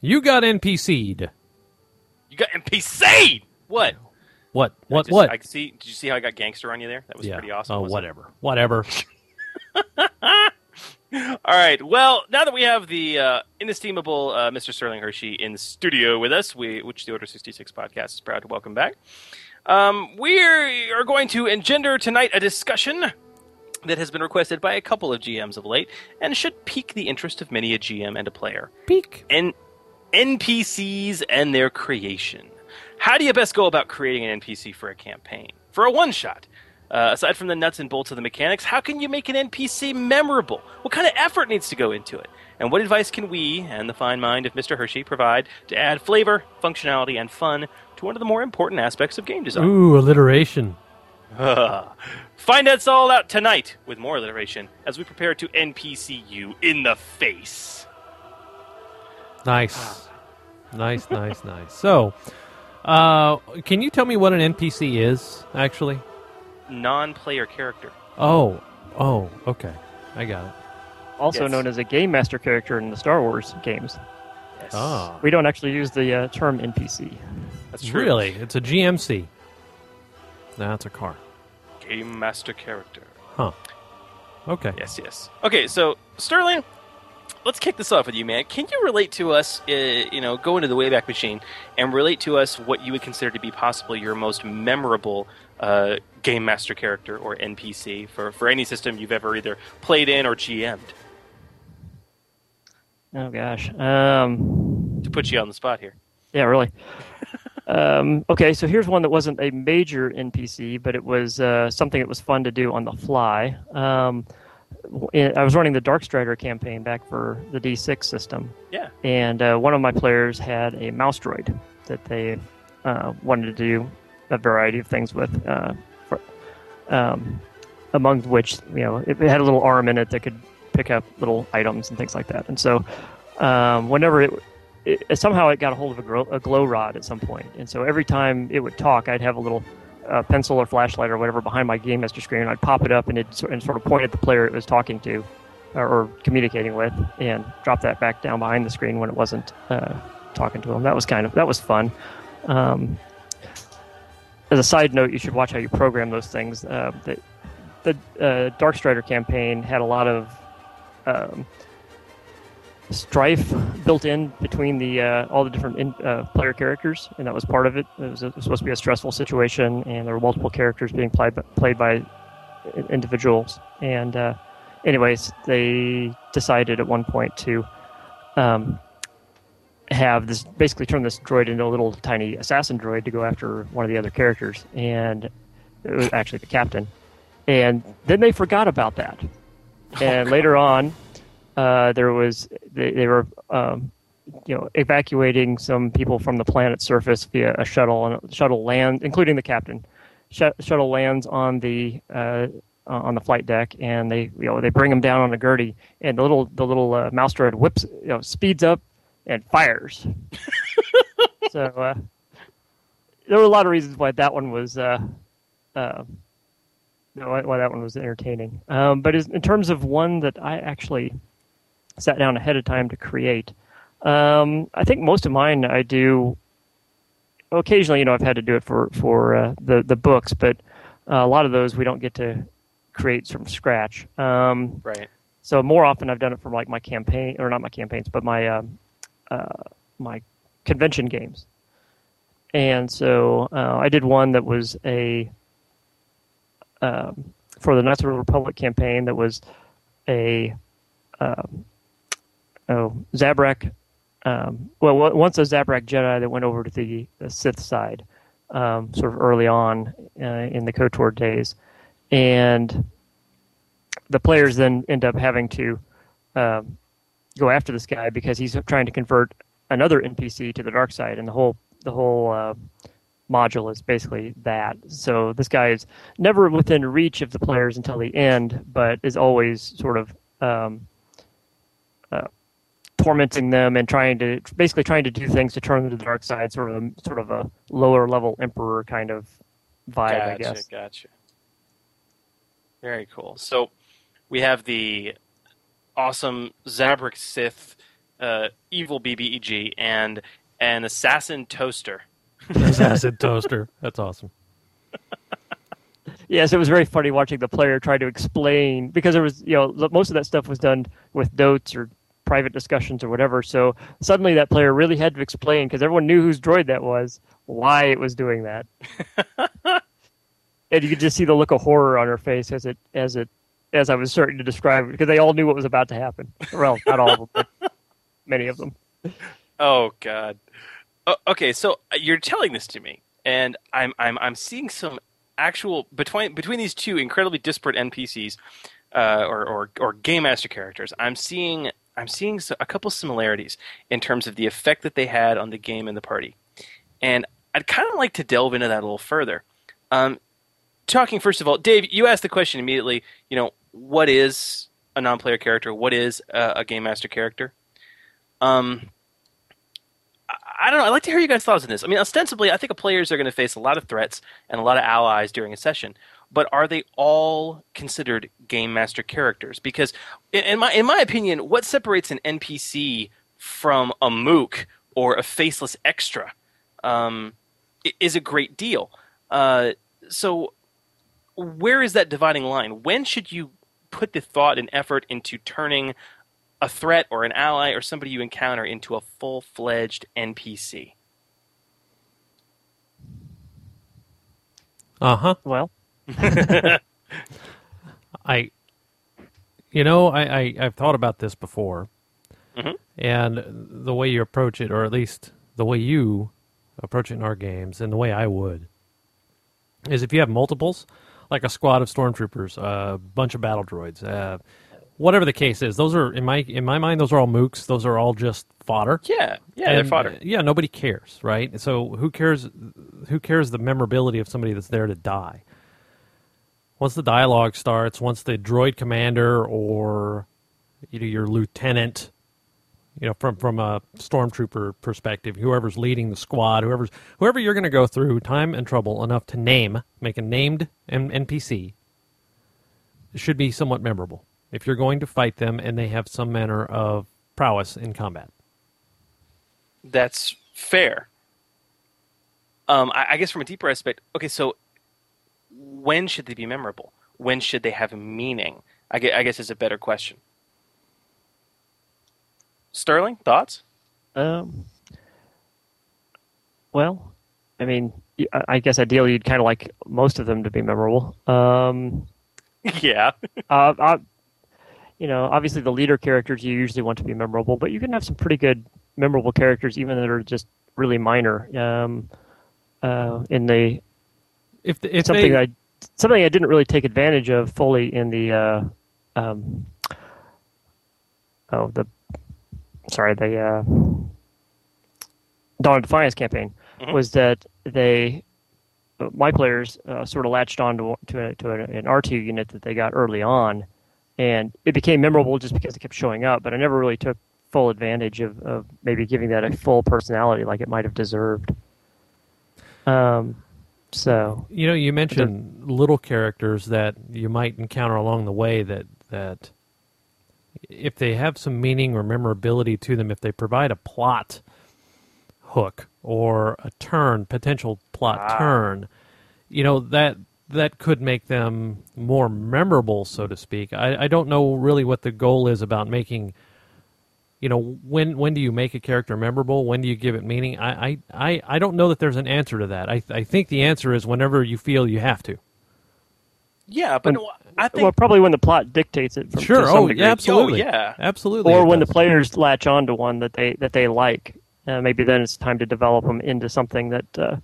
You got NPC'd. You got NPC'd. What? What? What? Just- what? I see. Did you see how I got gangster on you there? That was yeah. pretty awesome. Oh, wasn't it? whatever. <laughs> All right. Well, now that we have the uh, inestimable uh, Mr. Sterling Hershey in the studio with us, we, which the Order 66 podcast is proud to welcome back, um, we are going to engender tonight a discussion that has been requested by a couple of GMs of late and should pique the interest of many a GM and a player. Peak. And NPCs and their creation. How do you best go about creating an NPC for a campaign? For a one shot? Uh, aside from the nuts and bolts of the mechanics, how can you make an NPC memorable? What kind of effort needs to go into it? And what advice can we and the fine mind of Mr. Hershey provide to add flavor, functionality, and fun to one of the more important aspects of game design? Ooh, alliteration. <laughs> Find us all out tonight with more alliteration as we prepare to NPC you in the face. Nice. nice, nice, nice. So, uh, can you tell me what an NPC is, actually? Non player character. Oh, oh, okay. I got it. Also Yes. known as a game master character in the Star Wars games. Yes. Ah. We don't actually use the uh, term NPC. That's true. Really? It's a GMC. That's it's a car. Game master character. Huh. Okay. Yes, yes. Okay, so Sterling, let's kick this off with you, man. Can you relate to us? Uh, you know, go into the Wayback Machine and relate to us what you would consider to be possibly your most memorable uh, game master character or NPC for for any system you've ever either played in or GM'd. Oh gosh. Um, To put you on the spot here. yeah, really. <laughs> um, okay, so here's one that wasn't a major NPC, but it was uh, something that was fun to do on the fly. Um, I was running the DarkStryder campaign back for the D6 system, Yeah. and uh, one of my players had a mouse droid that they uh, wanted to do a variety of things with. Uh, for, um, among which, you know, it, it had a little arm in it that could pick up little items and things like that. And so, um, whenever it, it somehow it got a hold of a glow, a glow rod at some point, and so every time it would talk, I'd have a little uh, pencil or flashlight or whatever behind my game master screen. I'd pop it up and it sort- and sort of point at the player it was talking to or, communicating with, and drop that back down behind the screen when it wasn't uh, talking to them. That was kind of that was fun. Um, as a side note, you should watch how you program those things. Uh, the the uh, campaign had a lot of um, strife built in between the uh, all the different in, uh, player characters, and that was part of it. It was, it was, supposed to be a stressful situation, and there were multiple characters being played by, played by individuals. And uh, anyways, they decided at one point to um, have this basically turn this droid into a little tiny assassin droid to go after one of the other characters, and it was actually the captain. And then they forgot about that. <laughs> And later on, uh, there was they, they were um, you know evacuating some people from the planet's surface via a shuttle, and shuttle land, including the captain. Sh- shuttle lands on the uh, on the flight deck, and they you know they bring him down on a gurney, and the little the little uh, mouse droid whips you know speeds up and fires. <laughs> so uh, there were a lot of reasons why that one was. Uh, uh, why, why that one was entertaining, um, but in terms of one that I actually sat down ahead of time to create. Um, I think most of mine I do. Occasionally, you know, I've had to do it for for uh, the the books, but uh, a lot of those we don't get to create from scratch. Um, right. So more often, I've done it from like my campaign, or not my campaigns, but my um, uh, my convention games. And so uh, I did one that was a um, for the Knights of the Republic campaign that was a um, oh Zabrak. Um, well, once a Zabrak Jedi that went over to the, the Sith side, um, sort of early on uh, in the KOTOR days, and the players then end up having to um, go after this guy because he's trying to convert another NPC to the dark side, and the whole the whole uh, module is basically that. So this guy is never within reach of the players until the end, but is always sort of um, uh, tormenting them and trying to basically trying to do things to turn them to the dark side, sort of a, sort of a lower level emperor kind of vibe, gotcha, I guess. Gotcha. Very cool. So we have the awesome Zabrak Sith, uh, evil BBEG, and an assassin toaster. assassin <laughs> toaster. That's awesome. Yes, it was very funny watching the player try to explain because there was, you know, most of that stuff was done with notes or private discussions or whatever. So suddenly that player really had to explain because everyone knew whose droid that was, why it was doing that. <laughs> and you could just see the look of horror on her face as it as it as I was starting to describe it because they all knew what was about to happen. Well, not all of them, but <laughs> many of them. Oh God. Oh, okay, so uh, you're telling this to me, and I'm I'm I'm seeing some actual between between these two incredibly disparate NPCs uh, or, or or game master characters. I'm seeing I'm seeing a couple similarities in terms of the effect that they had on the game and the party, and I'd kind of like to delve into that a little further. Um, talking first of all, Dave, you asked the question immediately. You know, what is a non-player character? What is a, a game master character? Um, I don't know. I'd like to hear you guys' thoughts on this. I mean, ostensibly, I think players are going to face a lot of threats and a lot of allies during a session. But are they all considered game master characters? Because, in my in my opinion, what separates an NPC from a mook or a faceless extra um, is a great deal. Uh, so, where is that dividing line? When should you put the thought and effort into turning a threat or an ally or somebody you encounter into a full fledged NPC. Uh huh. Well, <laughs> I, you know, I, I I've thought about this before, mm-hmm. and the way you approach it, or at least the way you approach it in our games, and the way I would, is if you have multiples, like a squad of stormtroopers, a bunch of battle droids. Uh, whatever the case is, those are in my in my mind, those are all mooks. Those are all just fodder. Yeah, yeah, and, they're fodder. Yeah, nobody cares, right? So who cares? Who cares the memorability of somebody that's there to die? Once the dialogue starts, once the droid commander or you know, your lieutenant, you know, from from a stormtrooper perspective, whoever's leading the squad, whoever's whoever you're going to go through time and trouble enough to name, make a named NPC, should be somewhat memorable if you're going to fight them and they have some manner of prowess in combat. That's fair. Um, I, I guess from a deeper aspect, okay, so when should they be memorable? When should they have meaning? I guess, I guess is a better question. Sterling, thoughts? Um, well, I mean, I guess ideally you'd kind of like most of them to be memorable. Um, <laughs> yeah. <laughs> uh, I, you know, obviously the leader characters you usually want to be memorable, but you can have some pretty good memorable characters even that are just really minor. Um, uh, in the if, the, if something they, I something I didn't really take advantage of fully in the uh, um, oh the sorry the uh, Dawn of Defiance campaign Mhm. was that they uh, my players uh, sort of latched on to to, a, to an R2 unit that they got early on, and it became memorable just because it kept showing up. But I never really took full advantage of, of maybe giving that a full personality like it might have deserved. Um, so you know, you mentioned little characters that you might encounter along the way that that if they have some meaning or memorability to them, if they provide a plot hook or a turn, potential plot Ah. turn, you know that that could make them more memorable, so to speak. I, I don't know really what the goal is about making. You know, when when do you make a character memorable? When do you give it meaning? I I, I, I don't know that there's an answer to that. I I think the answer is whenever you feel you have to. Yeah, but I think well, probably when the plot dictates it. From, Sure. To some Oh, degree. yeah, absolutely. Oh, yeah. Absolutely. Or it when the players latch on to one that they that they like, uh, maybe then it's time to develop them into something that uh,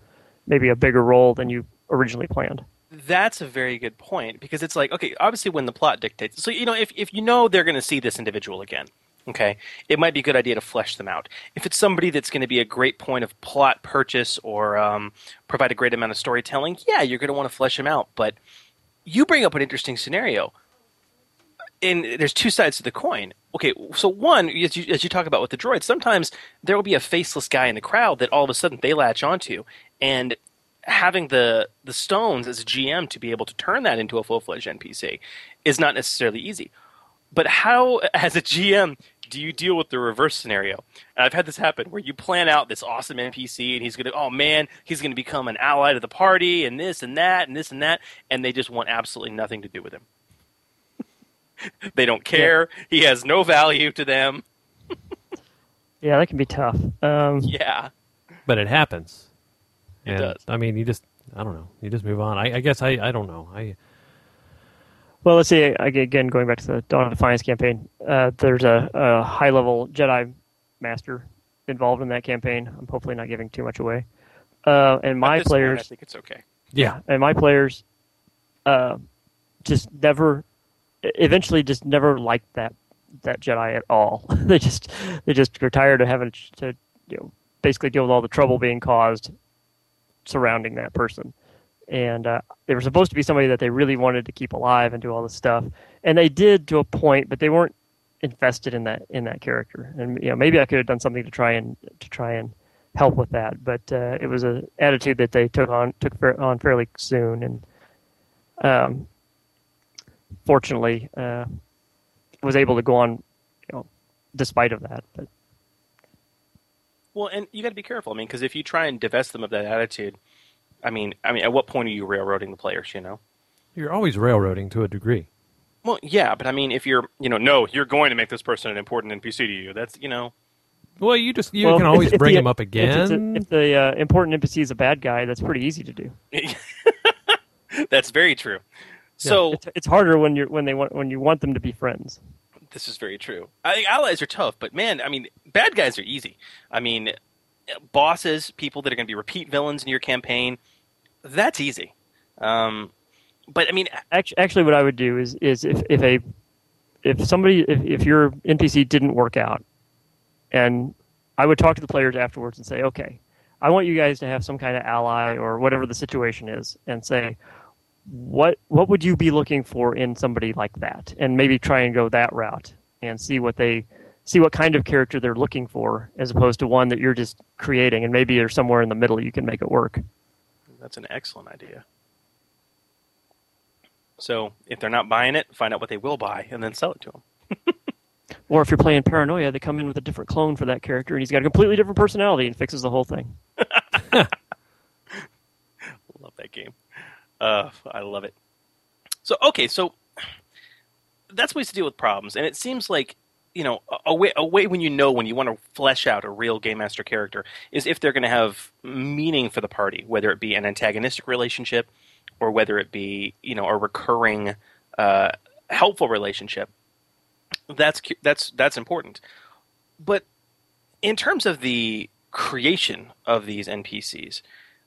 maybe a bigger role than you originally planned. That's a very good point because it's like okay, obviously when the plot dictates. So you know, if if you know they're going to see this individual again, okay, it might be a good idea to flesh them out. If it's somebody that's going to be a great point of plot purchase or um, provide a great amount of storytelling, yeah, you're going to want to flesh them out. But you bring up an interesting scenario. And there's two sides to the coin. Okay, so one, as you, as you talk about with the droids, sometimes there will be a faceless guy in the crowd that all of a sudden they latch onto, and having the the stones as a GM to be able to turn that into a full fledged NPC is not necessarily easy. But how, <laughs> as a GM, do you deal with the reverse scenario? And I've had this happen where you plan out this awesome NPC and he's going to, oh man, he's going to become an ally to the party and this and that and this and that, and they just want absolutely nothing to do with him. <laughs> they don't care. He has no value to them. <laughs> Yeah, that can be tough. Um, Yeah. but it happens. It And, does. I mean, you just I don't know. You just move on. I, I guess I, I don't know. I Well, let's see. Again, going back to the Dawn of Defiance campaign, uh, there's a, a high-level Jedi master involved in that campaign. I'm hopefully not giving too much away. Uh, and my this point, players, I think it's okay. yeah, and my players, uh, just never, eventually, just never liked that that Jedi at all. <laughs> they just they just were tired of having to you know basically deal with all the trouble being caused surrounding that person. And uh, they were supposed to be somebody that they really wanted to keep alive and do all this stuff, and they did to a point, but they weren't invested in that in that character. And you know, maybe I could have done something to try and to try and help with that, but uh, it was an attitude that they took on took on fairly soon, and um, fortunately, uh, was able to go on, you know, despite of that. But Well, and you got to be careful. I mean, because if you try and divest them of that attitude, I mean, I mean, at what point are you railroading the players? You know. you're always railroading to a degree. Well, yeah, but I mean, if you're, you know, no, you're going to make this person an important NPC to you. That's, you know, Well, you just you Well, can always if bring the- him up If, it's a- again. if the uh, important NPC is a bad guy, that's pretty easy to do. <laughs> that's very true. So it's, it's harder when you're when they want when you want them to be friends. this is very true. I think allies are tough, but man, I mean, bad guys are easy. I mean, bosses, people that are going to be repeat villains in your campaign, that's easy. Um, but I mean, Actually, actually, what I would do is is if, if a if somebody if, if your NPC didn't work out, and I would talk to the players afterwards and say, okay, I want you guys to have some kind of ally or whatever the situation is, and say, what what would you be looking for in somebody like that, and maybe try and go that route and see what they see what kind of character they're looking for, as opposed to one that you're just creating, and maybe you're somewhere in the middle you can make it work. That's an excellent idea. So if they're not buying it, find out what they will buy and then sell it to them. Or if you're playing Paranoia, they come in with a different clone for that character, and he's got a completely different personality and fixes the whole thing. <laughs> <laughs> Love that game. Uh, I love it. So okay, so that's ways to deal with problems, and it seems like you know a, way a way when you know when you want to flesh out a real game master character is if they're going to have meaning for the party, whether it be an antagonistic relationship or whether it be you know a recurring uh, helpful relationship. That's that's that's important, but in terms of the creation of these NPCs,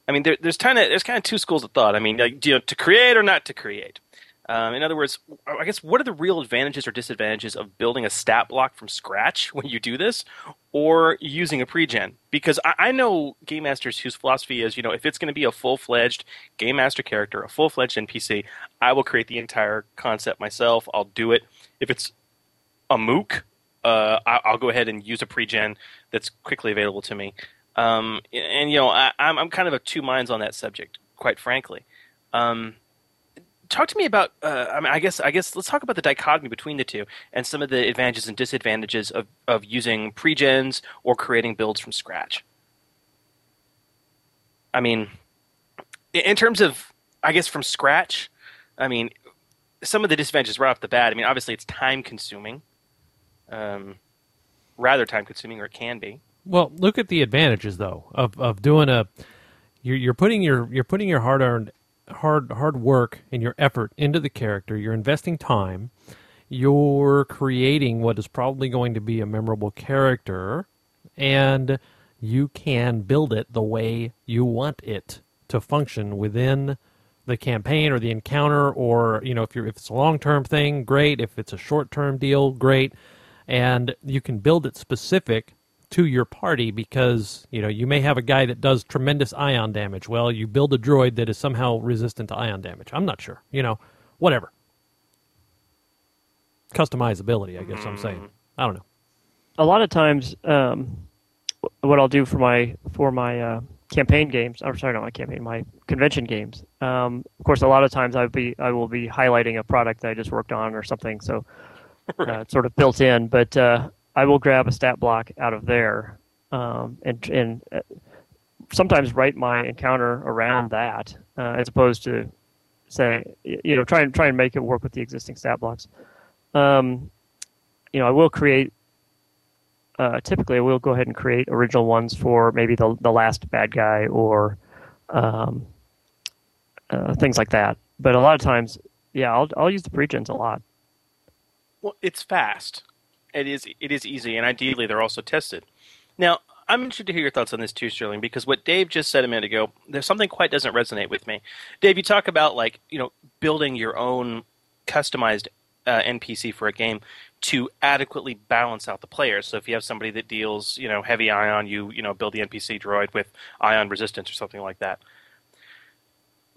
I mean, there, there's kind of there's kind of two schools of thought. I mean, like, you know, to create or not to create. Um, in other words, I guess what are the real advantages or disadvantages of building a stat block from scratch <laughs> when you do this, or using a pregen? Because I, I know game masters whose philosophy is, you know, if it's going to be a full fledged game master character, a full fledged NPC, I will create the entire concept myself. I'll do it. If it's a mook, uh, I, I'll go ahead and use a pregen that's quickly available to me. Um, and you know, I, I'm I'm kind of of two minds on that subject, quite frankly. Um, talk to me about. Uh, I mean, I guess I guess let's talk about the dichotomy between the two and some of the advantages and disadvantages of of using pregens or creating builds from scratch. I mean, in- terms of, I guess from scratch, I mean, some of the disadvantages right off the bat. I mean, obviously it's time consuming, um, rather time consuming, or it can be. Well, look at the advantages though of of doing a you're you're putting your you're putting your hard earned hard hard work and your effort into the character. You're investing time. You're creating what is probably going to be a memorable character, and you can build it the way you want it to function within the campaign or the encounter or you know if you're if it's a long term thing great if it's a short term deal great and you can build it specific to your party because you know you may have a guy that does tremendous ion damage well you build a droid that is somehow resistant to ion damage i'm not sure you know whatever customizability i guess i'm saying i don't know a lot of times um, what I'll do for my for my uh, campaign games. I'm sorry, not my campaign, my convention games. Um, of course, a lot of times I'll be I will be highlighting a product that I just worked on or something, so <laughs> uh, sort of built in. But uh, I will grab a stat block out of there um, and and uh, sometimes write my encounter around that uh, as opposed to say you know try and try and make it work with the existing stat blocks. Um, you know, I will create uh, typically we'll go ahead and create original ones for maybe the the last bad guy or um, uh, things like that. But a lot of times, yeah, I'll I'll use the pregens a lot. Well, it's fast. It is it is easy, and ideally they're also tested. Now, I'm interested to hear your thoughts on this too, Sterling, because what Dave just said a minute ago, there's something quite doesn't resonate with me. Dave, you talk about like you know building your own customized uh, NPC for a game to adequately balance out the players. So if you have somebody that deals you know heavy ion, you you know build the NPC droid with ion resistance or something like that.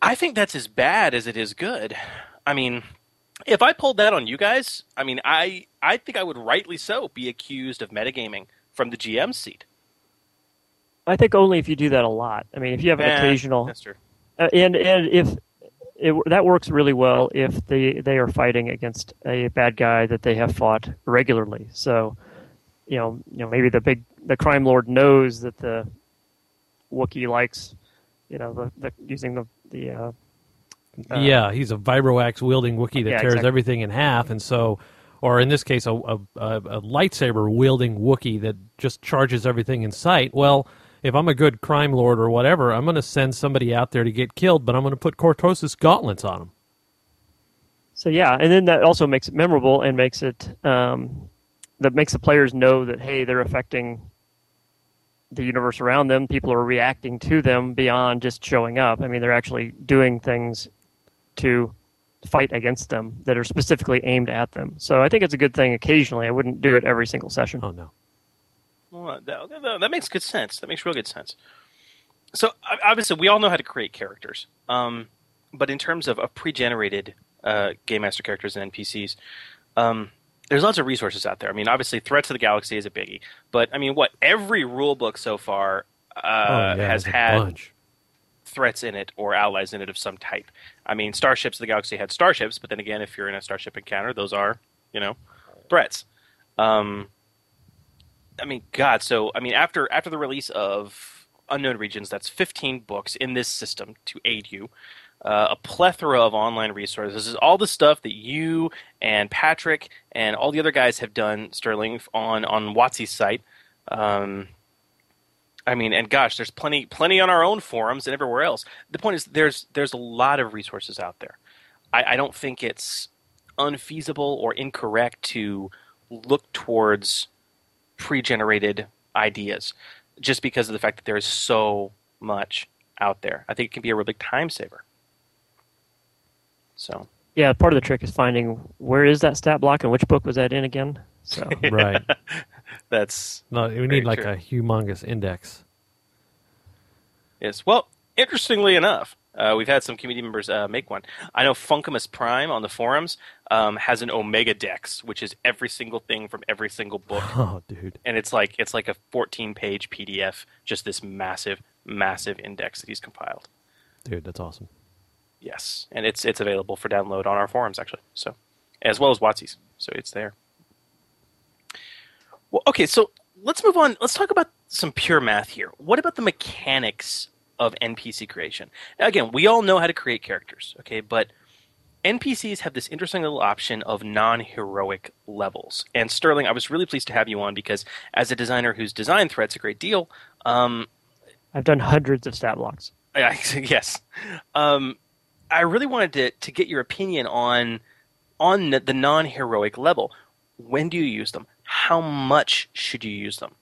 I think that's as bad as it is good. I mean, if I pulled that on you guys, I mean, I I think I would rightly so be accused of metagaming from the GM seat. I think only if you do that a lot. I mean, if you have an Eh, occasional, uh, and and if it, that works really well if they they are fighting against a bad guy that they have fought regularly. So, you know, you know, maybe the big the crime lord knows that the Wookiee likes, you know, the, the using the the uh, uh, yeah, he's a vibroax wielding Wookiee that Yeah, tears exactly. everything in half, and so, or in this case, a, a, a, a lightsaber wielding Wookiee that just charges everything in sight. Well, if I'm a good crime lord or whatever, I'm going to send somebody out there to get killed, but I'm going to put Cortosis gauntlets on him. So yeah, and then that also makes it memorable and makes it um, that makes the players know that hey, they're affecting the universe around them. People are reacting to them beyond just showing up. I mean, they're actually doing things to fight against them that are specifically aimed at them. So I think it's a good thing occasionally. I wouldn't do it every single session. Oh no. Well, that, that, that makes good sense. That makes real good sense. So obviously, we all know how to create characters, um, but in terms of, of pre-generated uh, game master characters and NPCs, um, there's lots of resources out there. I mean, obviously, Threats of the Galaxy is a biggie, but I mean, what every rule book so far uh, oh yeah, has had bunch. threats in it or allies in it of some type. I mean, Starships of the Galaxy had starships, but then again, if you're in a starship encounter, those are, you know, threats. Um, I mean, God. So, I mean, after after the release of Unknown Regions. That's 15 books in this system to aid you. Uh, a plethora of online resources. This is all the stuff that you and Patrick and all the other guys have done, Sterling, on on WotC's site. Um, I mean, and gosh, there's plenty plenty on our own forums and everywhere else. The point is, there's there's a lot of resources out there. I, I don't think it's unfeasible or incorrect to look towards pre-generated ideas, just because of the fact that there is so much out there. I think it can be a real big time saver. So Yeah, part of the trick is finding where is that stat block and which book was that in again. So <laughs> Right. That's No, we need like true. a humongous index. Yes. Well, interestingly enough, uh, we've had some community members uh, make one. I know Funkamus Prime on the forums um, has an Omega Dex, which is every single thing from every single book, <laughs> Oh, dude. and it's like it's like a 14-page PDF, just this massive, massive index that he's compiled. Dude, that's awesome. Yes, and it's it's available for download on our forums actually. So, as well as WotC's, so it's there. Well, okay, so let's move on. Let's talk about some pure math here. What about the mechanics of NPC creation? Now, again, we all know how to create characters, okay, but NPCs have this interesting little option of non-heroic levels. And Sterling, I was really pleased to have you on because as a designer who's designed threats a great deal, um, I've done hundreds of stat blocks. yeah, <laughs> yes. Um, I really wanted to, to get your opinion on on the, the non heroic level. When do you use them? How much should you use them?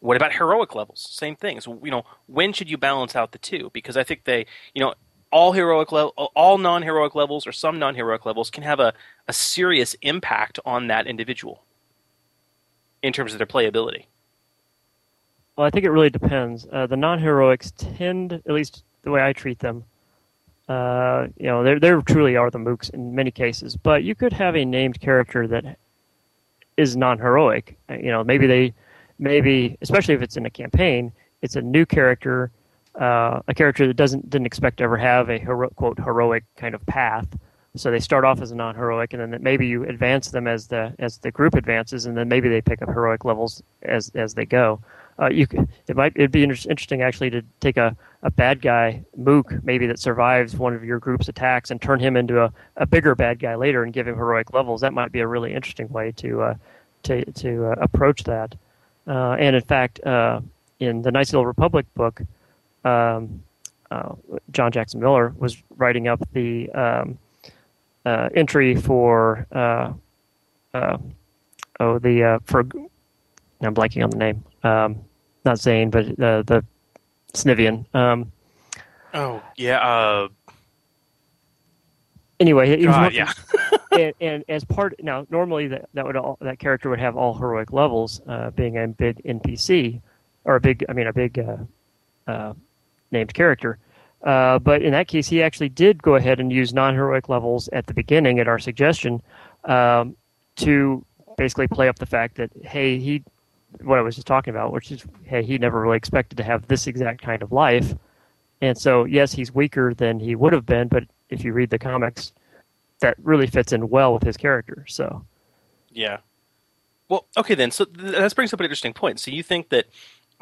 What about heroic levels? Same thing. So, you know, when should you balance out the two? Because I think they, you know, all heroic level, all non heroic levels or some non heroic levels can have a, a serious impact on that individual in terms of their playability. Well, I think it really depends. Uh, the non-heroics tend, at least the way I treat them, uh, you know, they they truly are the mooks in many cases. But you could have a named character that is non-heroic. Uh, You know, maybe they, maybe especially if it's in a campaign, it's a new character, uh, a character that doesn't didn't expect to ever have a hero, quote heroic kind of path. So they start off as a non-heroic, and then maybe you advance them as the as the group advances, and then maybe they pick up heroic levels as as they go. Uh, you it might it'd be inter- interesting actually to take a, a bad guy mook maybe that survives one of your group's attacks and turn him into a, a bigger bad guy later and give him heroic levels. That might be a really interesting way to uh, to to uh, approach that. Uh, and in fact, uh, in the Knights of the Old Republic book, um, uh, John Jackson Miller was writing up the um, entry for oh the for I'm blanking on the name. Um, not Zayne, but uh, the Snivian. Um, Oh, yeah. Uh, anyway, he was God, yeah. and, and as part now, normally that that would all, that character would have all heroic levels, uh, being a big NPC or a big, I mean, a big uh, uh, named character. Uh, but in that case, he actually did go ahead and use non-heroic levels at the beginning, at our suggestion, um, to basically play up the fact that hey, he, what I was just talking about, which is hey, he never really expected to have this exact kind of life, and so yes, he's weaker than he would have been, but if you read the comics, that really fits in well with his character. So Yeah. Well, okay then. So th- that brings up an interesting point. So you think that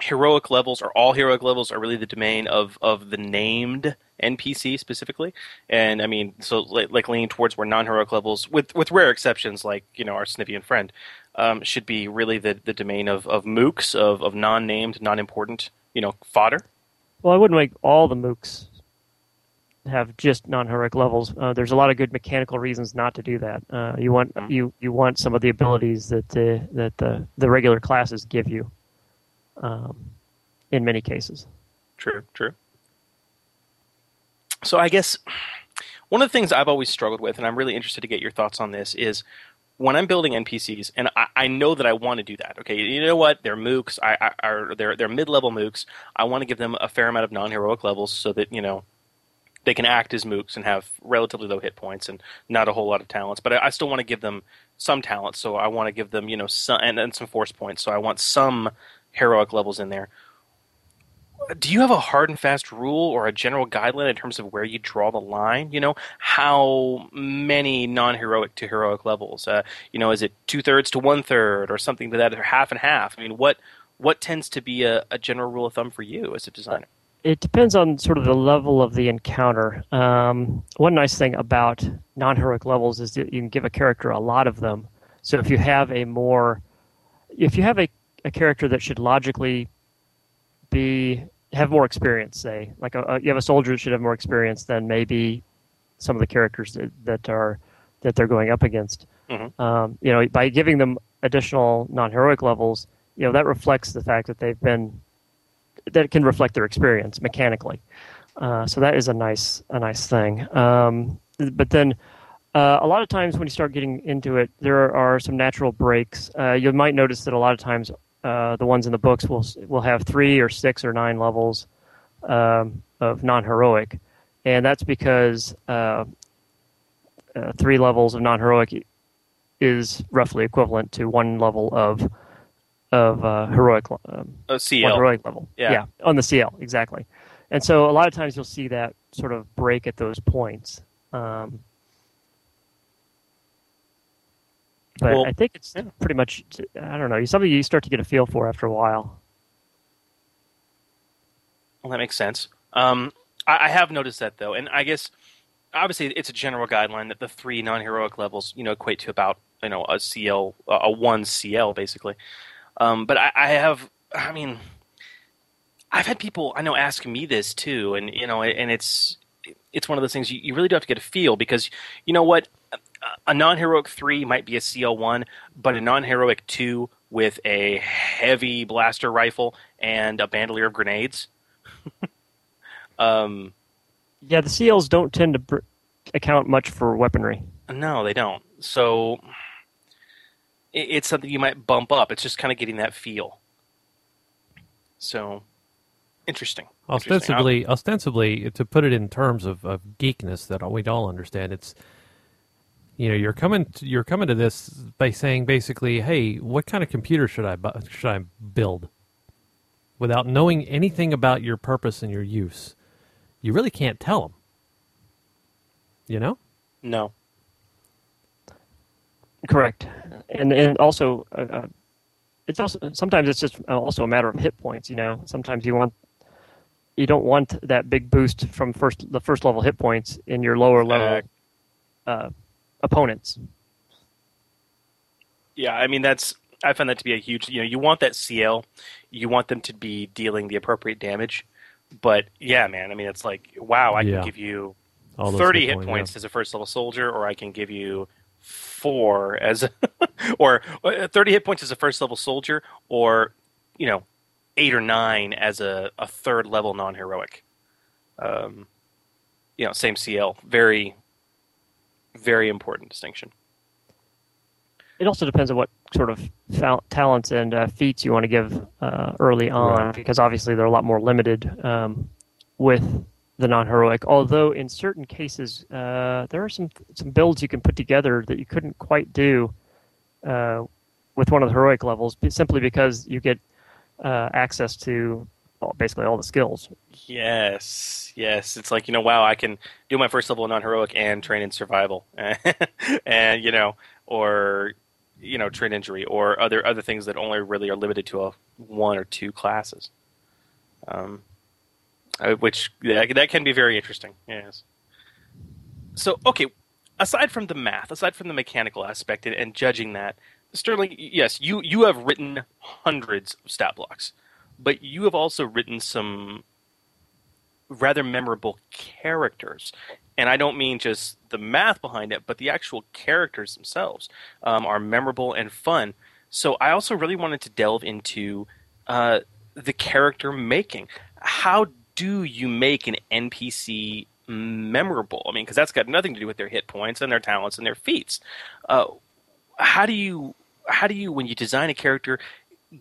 heroic levels or all heroic levels are really the domain of of the named NPC specifically? And I mean, so like, like leaning towards where non-heroic levels, with with rare exceptions like you know our Snivian friend, um, should be really the the domain of of mooks of of non-named, non-important, you know, fodder. Well, I wouldn't make all the mooks have just non-heroic levels. Uh, there's a lot of good mechanical reasons not to do that. Uh, you want you you want some of the abilities that the that the the regular classes give you. Um, in many cases. True, true. So I guess one of the things I've always struggled with, and I'm really interested to get your thoughts on this, is when I'm building NPCs, and I, I know that I want to do that. Okay, you know what? They're mooks. I, I are they're they're mid level mooks. I want to give them a fair amount of non heroic levels so that you know they can act as mooks and have relatively low hit points and not a whole lot of talents. But I, I still want to give them some talents. So I want to give them you know some and, and some force points. So I want some heroic levels in there do you have a hard and fast rule or a general guideline in terms of where you draw the line? You know, how many non-heroic to heroic levels? Uh, you know, is it two thirds to one third or something to that, or half and half? I mean, what what tends to be a, a general rule of thumb for you as a designer? It depends on sort of the level of the encounter. Um, one nice thing about non heroic levels is that you can give a character a lot of them. So if you have a more, if you have a, a character that should logically be have more experience, say, like a, a, you have a soldier that should have more experience than maybe some of the characters that, that are that they're going up against. Mm-hmm. Um, you know, by giving them additional non-heroic levels, you know that reflects the fact that they've been that can reflect their experience mechanically. Uh, so that is a nice a nice thing. Um, but then uh, a lot of times when you start getting into it, there are some natural breaks. Uh, you might notice that a lot of times uh, the ones in the books will will have three or six or nine levels um, of non-heroic, and that's because uh, uh, three levels of non-heroic is roughly equivalent to one level of of uh, heroic um, A CL. one heroic level. Yeah. on the CL exactly. And so a lot of times you'll see that sort of break at those points. Um, but Well, I think it's pretty much I don't know something you start to get a feel for after a while. Well, that makes sense. Um, I, I have noticed that though, and I guess obviously it's a general guideline that the three non-heroic levels, you know, equate to about you know a CL, a one CL basically. Um, but I, I have, I mean, I've had people I know ask me this too, and you know, and it's it's one of those things you, you really do have to get a feel because you know what, a non-heroic three might be a CL one, but a non-heroic two with a heavy blaster rifle and a bandolier of grenades. <laughs> um, Yeah, the CLs don't tend to br- account much for weaponry. no, they don't. So it, it's something you might bump up. It's just kind of getting that feel. So interesting. Interesting. Ostensibly, ostensibly, to put it in terms of, of geekness that we'd all understand, it's you know you're coming to, you're coming to this by saying basically, hey, what kind of computer should I bu- should I build? Without knowing anything about your purpose and your use, you really can't tell them. You know? No. Correct, and and also uh, uh, it's also sometimes it's just also a matter of hit points. You know, sometimes you want you don't want that big boost from first the first level hit points in your lower level uh, opponents. Yeah, I mean that's I find that to be a huge. You know, you want that CL, you want them to be dealing the appropriate damage. But yeah, man, I mean it's like wow, I Yeah. can give you All thirty hit hit points, points yeah. as a first level soldier, or I can give you four as a, <laughs> or uh, thirty hit points as a first level soldier, or you know eight or nine as a, a third level non heroic. Um, you know, same CL. Very, very important distinction. It also depends on what sort of fal- talents and uh, feats you want to give uh, early on, Right. because obviously they're a lot more limited um, with the non-heroic. Although in certain cases, uh, there are some some builds you can put together that you couldn't quite do uh, with one of the heroic levels, simply because you get uh, access to basically all the skills. Yes, yes. It's like you know, wow, I can do my first level non heroic and train in survival, <laughs> and you know, or you know, train injury, or other other things that only really are limited to a one or two classes. Um, uh, which that, that can be very interesting. Yes. So okay, aside from the math, aside from the mechanical aspect and, and judging that, Sterling, yes, you you have written hundreds of stat blocks, but you have also written some rather memorable characters. And I don't mean just the math behind it, but the actual characters themselves um, are memorable and fun. So I also really wanted to delve into uh, the character making. How do you make an NPC memorable? I mean, because that's got nothing to do with their hit points and their talents and their feats. Uh, how do you how do you when you design a character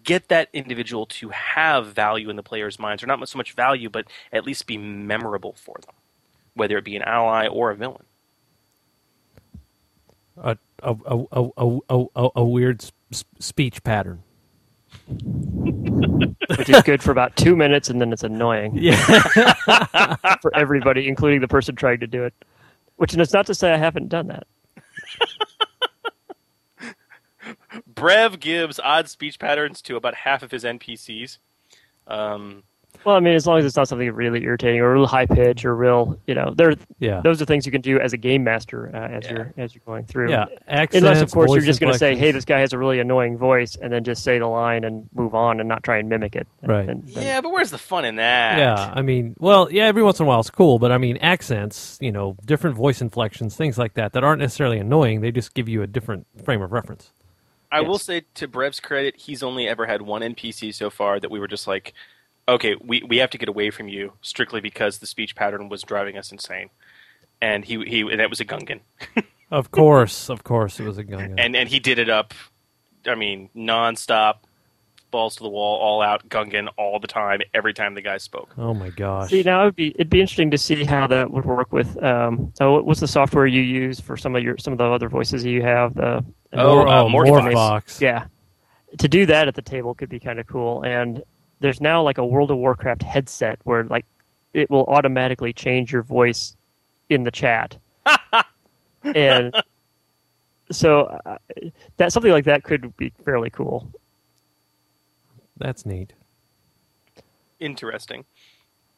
get that individual to have value in the player's minds or not so much value but at least be memorable for them whether it be an ally or a villain A a a a a, a, a, a weird s- speech pattern. <laughs> which is good for about two minutes, and then it's annoying. Yeah. <laughs> for everybody, including the person trying to do it. Which is not to say I haven't done that. Brev gives odd speech patterns to about half of his NPCs. Um, Well, I mean, as long as it's not something really irritating or real high pitch or real, you know, there. Yeah. Those are things you can do as a game master uh, as you're as you're going through. Yeah, Unless, of course, you're just going to say, "Hey, this guy has a really annoying voice," and then just say the line and move on and not try and mimic it. And- Right. and- and- yeah, but where's the fun in that? Yeah, I mean, well, yeah, every once in a while it's cool, but I mean, accents, you know, different voice inflections, things like that, that aren't necessarily annoying. They just give you a different frame of reference. I will say to Brev's credit, he's only ever had one NPC so far that we were just like, okay, we, we have to get away from you strictly because the speech pattern was driving us insane. And he he and that was a Gungan. <laughs> Of course, of course, it was a Gungan. and and he did it up I mean, nonstop, balls to the wall, all out Gungan all the time, every time the guy spoke. Oh my gosh! See, now it'd be it'd be interesting to see how that would work with. Um, so, what's the software you use for some of your some of the other voices you have? The Oh, uh, MorphVOX. MorphVOX. Yeah, to do that at the table could be kind of cool. And there's now like a World of Warcraft headset where like it will automatically change your voice in the chat. <laughs> and so uh, that something like that could be fairly cool. That's neat. Interesting.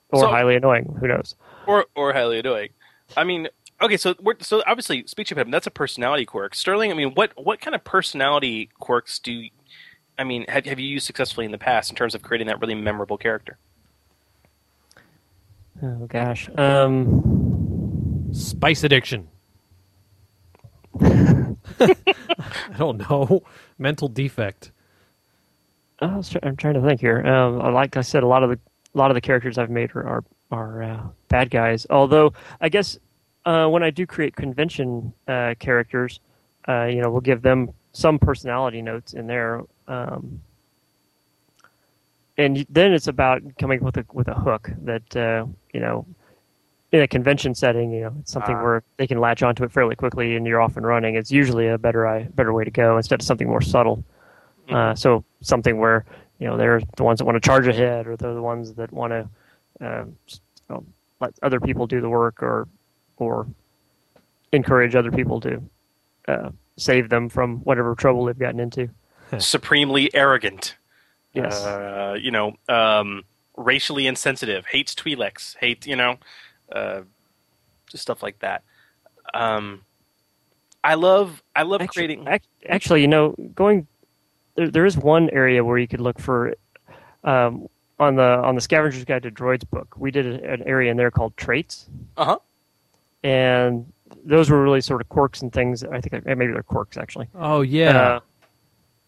Or So- highly annoying. Who knows? or or highly annoying. I mean, okay, so we're, so obviously speech impediment that's a personality quirk. Sterling, I mean, what what kind of personality quirks do you, I mean have have you used successfully in the past in terms of creating that really memorable character? Oh gosh. Um, Spice addiction. <laughs> I don't know. Mental defect. I was try- I'm trying to think here. Um, like I said, a lot of the a lot of the characters I've made are are, are uh, bad guys. Although I guess uh, when I do create convention uh, characters, uh, you know, we'll give them some personality notes in there, um, and then it's about coming up with a with a hook that uh, you know. In a convention setting, you know, it's something Ah. where they can latch onto it fairly quickly, and you're off and running. It's usually a better I better way to go instead of something more subtle. Uh, so something where you know they're the ones that want to charge ahead, or they're the ones that want to um, you know, let other people do the work, or or encourage other people to uh, save them from whatever trouble they've gotten into. Supremely arrogant. Yes. Uh, you know, um, racially insensitive, hates Twi'leks, hate you know, uh, just stuff like that. Um, I love I love creating. Ac- Actually, you know, going there, there is one area where you could look for um, on the on the Scavenger's Guide to Droids book. We did a- an area in there called traits. Uh huh. And those were really sort of quirks and things. I think uh, maybe they're quirks actually. Oh yeah. Uh,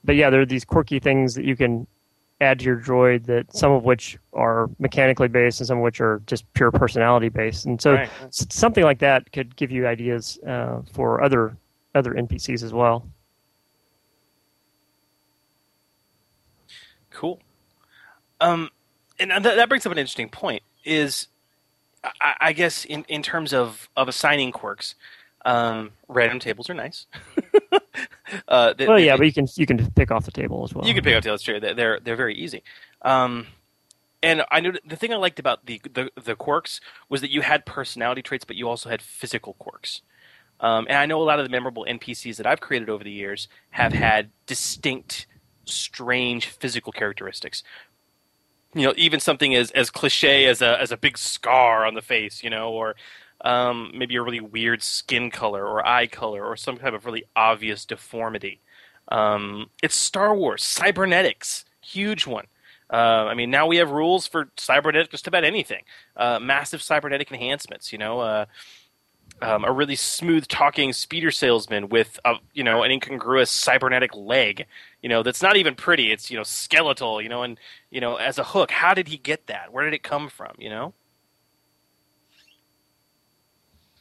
but yeah, there are these quirky things that you can add to your droid. That some of which are mechanically based, and some of which are just pure personality based. And so Right. something like that could give you ideas uh, for other other NPCs as well. Cool. Um, and that, that brings up an interesting point. Is I, I guess in, in terms of, of assigning quirks, um, random tables are nice. <laughs> uh, they- well, they- yeah, but you can you can pick off the table as well. You can pick off true. They're they're, they're very easy. Um, and I know the thing I liked about the, the the quirks was that you had personality traits, but you also had physical quirks. Um, and I know a lot of the memorable NPCs that I've created over the years have had distinct, strange physical characteristics. You know, even something as as cliche as a as a big scar on the face, you know, or um, maybe a really weird skin color or eye color or some type of really obvious deformity. Um, it's Star Wars cybernetics, huge one. Uh, I mean, now we have rules for cybernetic just about anything. Uh, massive cybernetic enhancements, you know, uh, um, a really smooth talking speeder salesman with a you know an incongruous cybernetic leg, you know, that's not even pretty. It's you know skeletal, you know, and you know as a hook. How did he get that? Where did it come from? You know,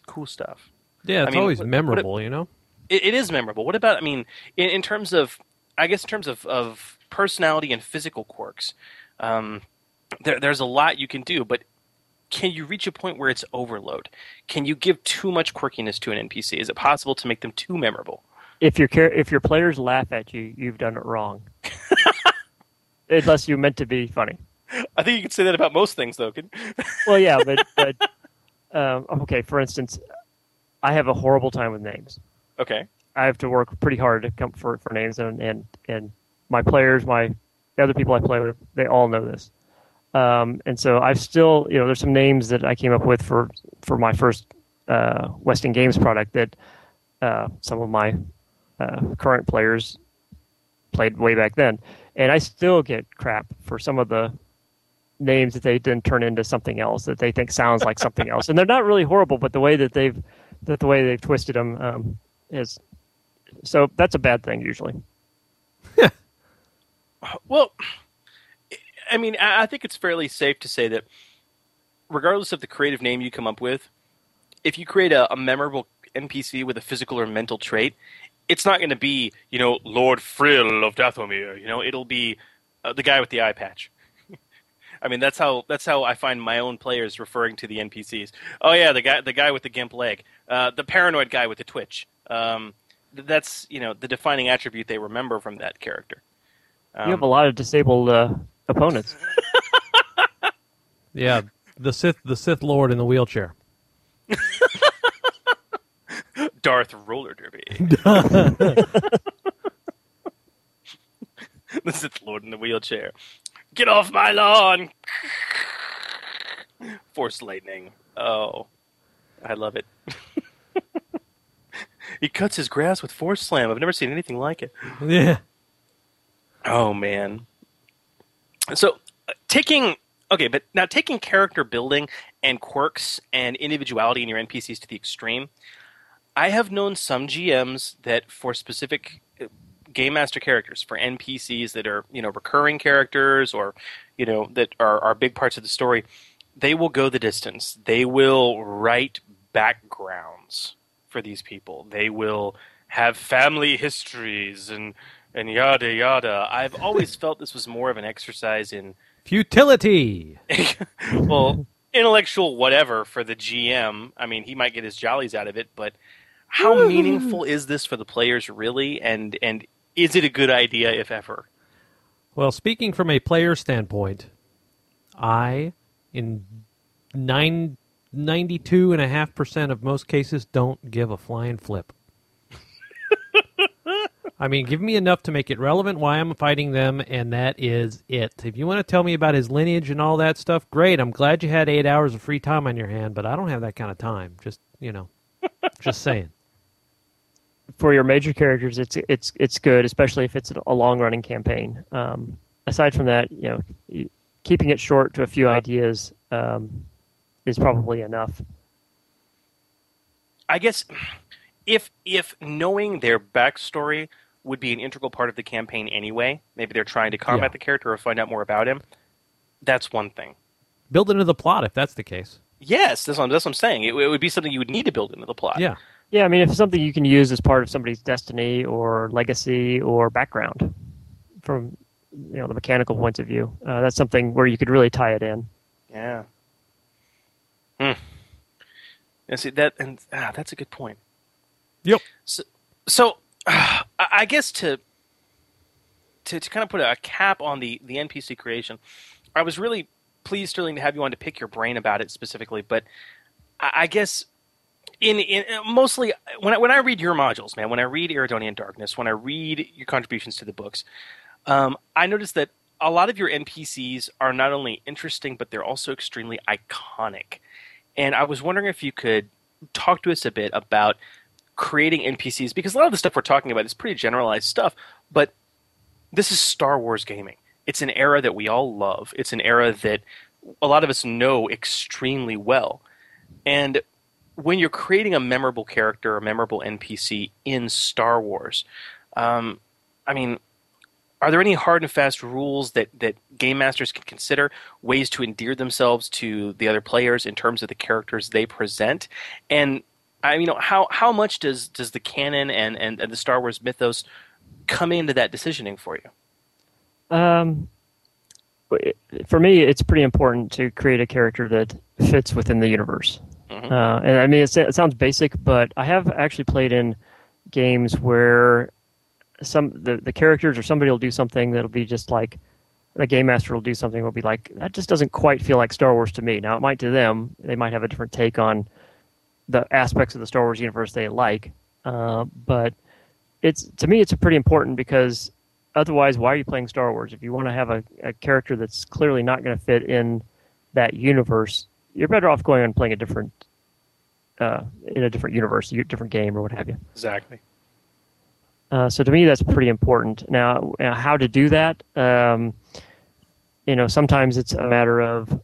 cool stuff. yeah, it's I mean, always what- what- memorable, you know. it, it is memorable. What about? I mean, in, in terms of, I guess, in terms of, of personality and physical quirks, um, there, there's a lot you can do. But can you reach a point where it's overload? Can you give too much quirkiness to an NPC? Is it possible to make them too memorable? if your char- if your players laugh at you, you've done it wrong. <laughs> Unless you meant to be funny. I think you could say that about most things, though. Can- <laughs> Well, yeah, but, but um, okay. For instance, I have a horrible time with names. okay. I have to work pretty hard to come for for names, and and and my players, my the other people I play with, they all know this. Um, and so I've still, you know, there's some names that I came up with for for my first uh, West End Games product that uh, some of my uh, current players played way back then, and I still get crap for some of the names that they didn't turn into something else that they think sounds like something else, and they're not really horrible, but the way that they've that the way they've twisted them um, is so that's a bad thing usually. <laughs> Well, I mean, I think it's fairly safe to say that, regardless of the creative name you come up with, if you create a, a memorable NPC with a physical or mental trait, it's not going to be, you know, Lord Frill of Dathomir. You know, it'll be uh, the guy with the eye patch. <laughs> I mean, that's how that's how I find my own players referring to the NPCs. Oh yeah, the guy the guy with the gimp leg, uh, the paranoid guy with the twitch. Um, th- that's you know the defining attribute they remember from that character. Um, you have a lot of disabled uh, opponents. <laughs> Yeah, the Sith, the Sith Lord in the wheelchair. <laughs> Darth Roller Derby. <laughs> the Sith Lord in the wheelchair. Get off my lawn! Force lightning. Oh, I love it. he cuts his grass with force slam. I've never seen anything like it. Yeah. Oh man. So uh, taking okay, but now taking character building and quirks and individuality in your NPCs to the extreme, I have known some GMs that for specific uh, game master characters, for NPCs that are you know recurring characters or you know that are are big parts of the story, they will go the distance. They will write backgrounds for these people. They will have family histories and and yada yada. I've always <laughs> felt this was more of an exercise in Futility. <laughs> well, intellectual whatever for the GM. I mean, he might get his jollies out of it, but how <laughs> meaningful is this for the players really? And and is it a good idea if ever? Well, speaking from a player standpoint, I, in nine, 92.5% of most cases, don't give a flying flip. I mean, give me enough to make it relevant why I'm fighting them, and that is it. If you want to tell me about his lineage and all that stuff, great. I'm glad you had eight hours of free time on your hand, but I don't have that kind of time. Just, you know, just saying. <laughs> for your major characters, it's it's it's good, especially if it's a long running campaign. Um, aside from that, you know, keeping it short to a few ideas um, is probably enough. I guess if if knowing their backstory would be an integral part of the campaign anyway, maybe they're trying to combat Yeah. the character or find out more about him. That's one thing. Build into the plot if that's the case. Yes, that's what, that's what I'm saying. It, it would be something you would need to build into the plot. Yeah. Yeah, I mean, if it's something you can use as part of somebody's destiny or legacy or background, from you know the mechanical points of view, uh, that's something where you could really tie it in. Yeah. Hmm. Yeah, see that, and ah, that's a good point. Yep. So, so <sighs> I guess to to to kind of put a cap on the the NPC creation, I was really pleased, Sterling, to have you on to pick your brain about it specifically. But I, I guess in in mostly when I, when I read your modules, man, when I read Iridonian Darkness, when I read your contributions to the books, um, I noticed that a lot of your NPCs are not only interesting, but they're also extremely iconic. And I was wondering if you could talk to us a bit about creating NPCs, because a lot of the stuff we're talking about is pretty generalized stuff, but this is Star Wars gaming. It's an era that we all love. It's an era that a lot of us know extremely well. And when you're creating a memorable character, a memorable NPC in Star Wars, um, I mean, are there any hard and fast rules that, that game masters can consider, ways to endear themselves to the other players in terms of the characters they present? And I mean, how how much does does the canon and, and, and the Star Wars mythos come into that decisioning for you? Um, for me, it's pretty important to create a character that fits within the universe. Mhm. Uh, and I mean, it, it sounds basic, but I have actually played in games where some the, the characters or somebody will do something that'll be just like the game master will do something will be like that just doesn't quite feel like Star Wars to me. Now it might to them, they might have a different take on the aspects of the Star Wars universe they like, uh, but it's to me it's pretty important because otherwise, why are you playing Star Wars? If you want to have a, a character that's clearly not going to fit in that universe, you're better off going and playing a different uh, in a different universe, a different game, or what have you. Exactly. Uh, so to me, that's pretty important. Now, uh, how to do that? Um, you know, sometimes it's a matter of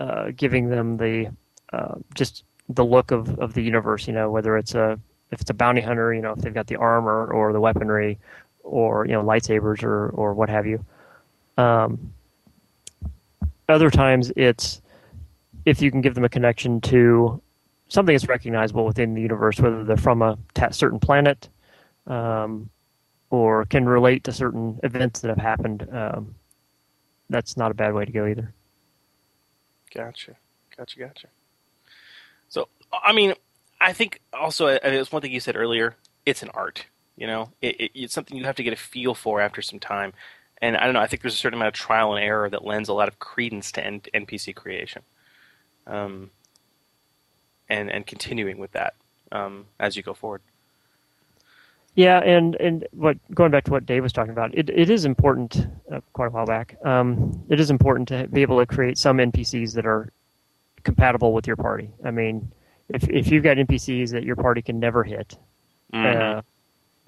uh, giving them the uh, just the look of, of the universe. You know, whether it's a if it's a bounty hunter, you know, if they've got the armor or the weaponry, or you know, lightsabers or or what have you. Um, other times, it's if you can give them a connection to something that's recognizable within the universe, whether they're from a ta- certain planet um, or can relate to certain events that have happened. Um, that's not a bad way to go either. Gotcha, gotcha, gotcha. I mean, I think also I mean, it's one thing you said earlier. It's an art, you know. It, it, it's something you have to get a feel for after some time. And I don't know. I think there's a certain amount of trial and error that lends a lot of credence to N- NPC creation, um, and and continuing with that um, as you go forward. Yeah, and and what going back to what Dave was talking about, it it is important. Uh, quite a while back, um, it is important to be able to create some NPCs that are compatible with your party. I mean, if if you've got NPCs that your party can never hit, Mhm. uh,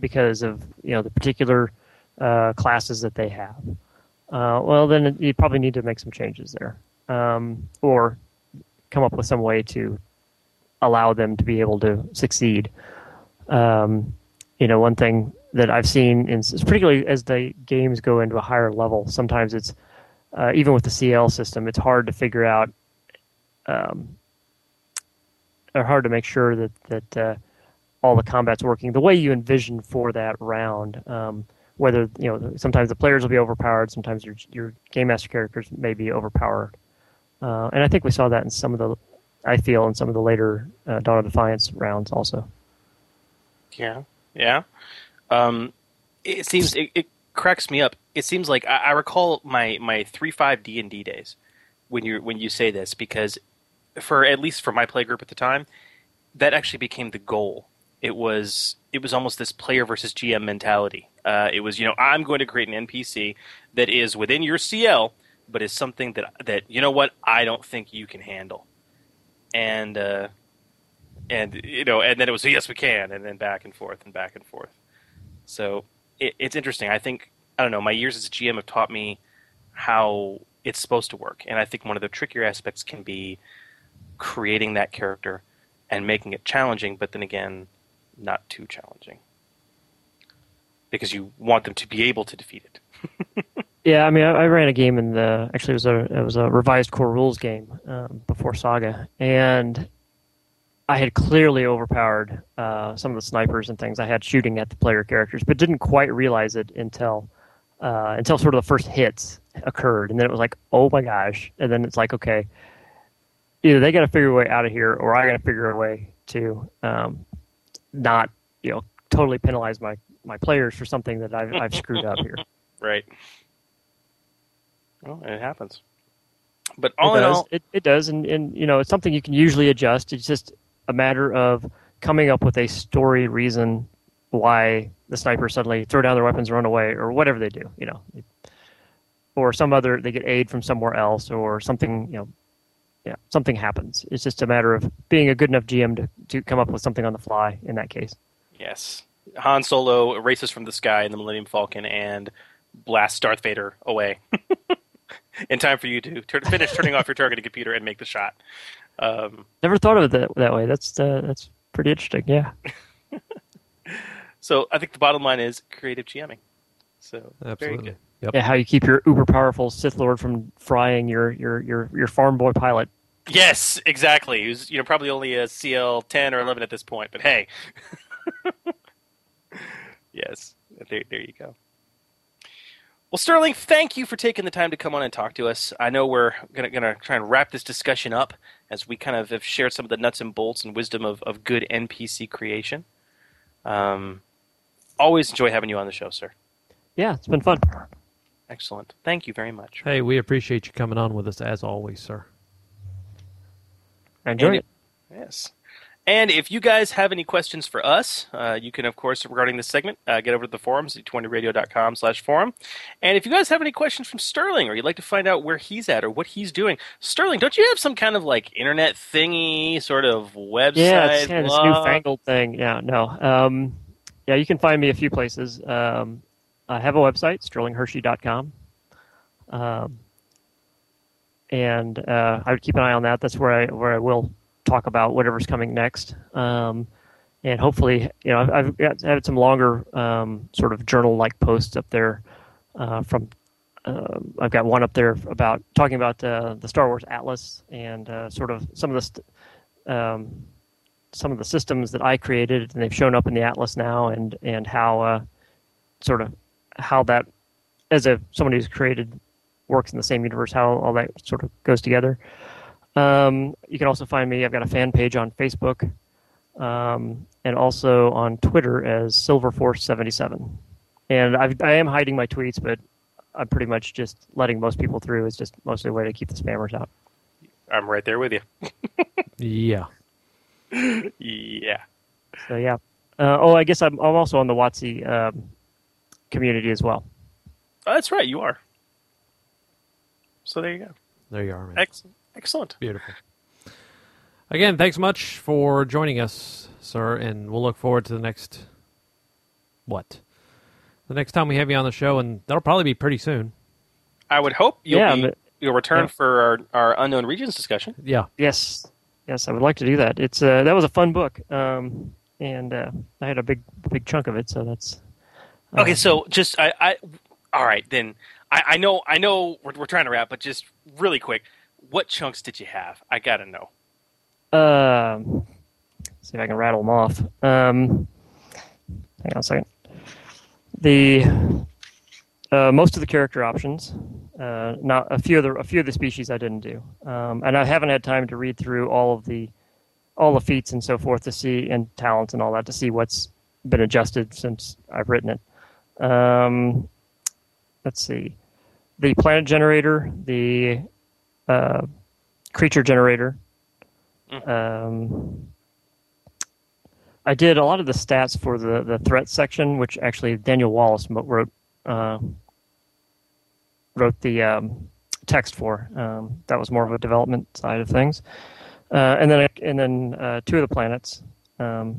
because of you know the particular uh, classes that they have, uh, well then you probably need to make some changes there, um, or come up with some way to allow them to be able to succeed. Um, you know, one thing that I've seen, in, particularly as the games go into a higher level, sometimes it's uh, even with the CL system, it's hard to figure out, um, or hard to make sure that that uh, all the combat's working the way you envision for that round. Um, whether you know, sometimes the players will be overpowered, sometimes your your game master characters may be overpowered, uh, and I think we saw that in some of the, I feel in some of the later uh, Dawn of Defiance rounds also. Yeah, yeah. Um, it seems it, it cracks me up. It seems like I, I recall my my three five D and D days when you when you say this because for at least for my play group at the time, that actually became the goal. It was it was almost this player versus GM mentality. Uh, it was you know I'm going to create an NPC that is within your CL, but is something that that you know what I don't think you can handle, and uh, and you know, and then it was yes we can, and then back and forth and back and forth. So it, it's interesting. I think I don't know. My years as a GM have taught me how it's supposed to work, and I think one of the trickier aspects can be creating that character and making it challenging, but then again, not too challenging. Because you want them to be able to defeat it. <laughs> Yeah, I mean, I, I ran a game in the actually it was a it was a revised core rules game um, before Saga, and I had clearly overpowered uh, some of the snipers and things. I had shooting at the player characters, but didn't quite realize it until uh, until sort of the first hits occurred, and then it was like, oh my gosh, and then it's like, okay, either they got to figure a way out of here, or I got to figure a way to um, not you know totally penalize my my players for something that I've I've screwed up here. <laughs> Right. Well, it happens. But all it in does. all, it, it does, and, and you know, it's something you can usually adjust. It's just a matter of coming up with a story reason why the snipers suddenly throw down their weapons and run away, or whatever they do. You know, or some other they get aid from somewhere else, or something. You know, yeah, something happens. It's just a matter of being a good enough GM to to come up with something on the fly. In that case, yes, Han Solo races from the sky in the Millennium Falcon and blasts Darth Vader away <laughs> in time for you to turn, finish turning off your targeting computer and make the shot. Um, never thought of it that, that way. That's uh, that's pretty interesting. Yeah. <laughs> so I think the bottom line is creative GMing. So very Absolutely. good. Yep. Yeah, how you keep your uber powerful Sith Lord from frying your your your your farm boy pilot. Yes, exactly. Who's you know probably only a CL ten or eleven at this point, but hey. <laughs> yes, there, there you go. Well, Sterling, thank you for taking the time to come on and talk to us. I know we're gonna gonna try and wrap this discussion up as we kind of have shared some of the nuts and bolts and wisdom of, of good NPC creation. Um, always enjoy having you on the show, sir. Yeah, it's been fun. Excellent. Thank you very much. Hey, we appreciate you coming on with us as always, sir. I enjoyed And it. Yes. And if you guys have any questions for us, uh, you can, of course, regarding this segment, uh, get over to the forums, d20radio.com slash forum. And if you guys have any questions from Sterling or you'd like to find out where he's at or what he's doing, Sterling, don't you have some kind of like internet thingy sort of website? Yeah, it's kind of this newfangled thing. Yeah, no. Um, yeah, you can find me a few places. Um, I have a website, sterlinghershey.com. Um, and uh, I would keep an eye on that. That's where I where I will talk about whatever's coming next. Um, and hopefully, you know, I've, I've got, had some longer um, sort of journal-like posts up there uh, from. Uh, I've got one up there about talking about uh, the Star Wars Atlas and uh, sort of some of the st- um, some of the systems that I created, and they've shown up in the Atlas now, and and how uh, sort of how that as a someone who's created works in the same universe, how all that sort of goes together. Um, you can also find me. I've got a fan page on Facebook, um, and also on Twitter as SilverForce77. And I've, I am hiding my tweets, but I'm pretty much just letting most people through. It's just mostly a way to keep the spammers out. I'm right there with you. <laughs> Yeah. yeah. So yeah. Uh, oh, I guess I'm, I'm also on the WotC um, community as well. Oh, that's right, you are. So there you go. There you are, man. Excellent. Excellent. Beautiful. Again, thanks much for joining us, sir, and we'll look forward to the next. What? The next time we have you on the show, and that'll probably be pretty soon. I would hope you'll Yeah, be, but- you'll return yeah. for our, our unknown regions discussion. Yeah. Yes, yes, I would like to do that. It's uh, that was a fun book, um, and uh, I had a big big chunk of it, so that's Okay, uh, so just I, I all right then. I, I know I know we're, we're trying to wrap, but just really quick, what chunks did you have? I gotta know. Um, see if I can rattle them off. Um, hang on a second. The uh, most of the character options, uh, not a few of the a few of the species I didn't do, um, and I haven't had time to read through all of the all the feats and so forth to see and talents and all that to see what's been adjusted since I've written it. Um, let's see, the planet generator, the uh, creature generator. Um, I did a lot of the stats for the, the threat section, which actually Daniel Wallace wrote uh, wrote the um, text for. Um, that was more of a development side of things, uh, and then and then uh, two of the planets, um,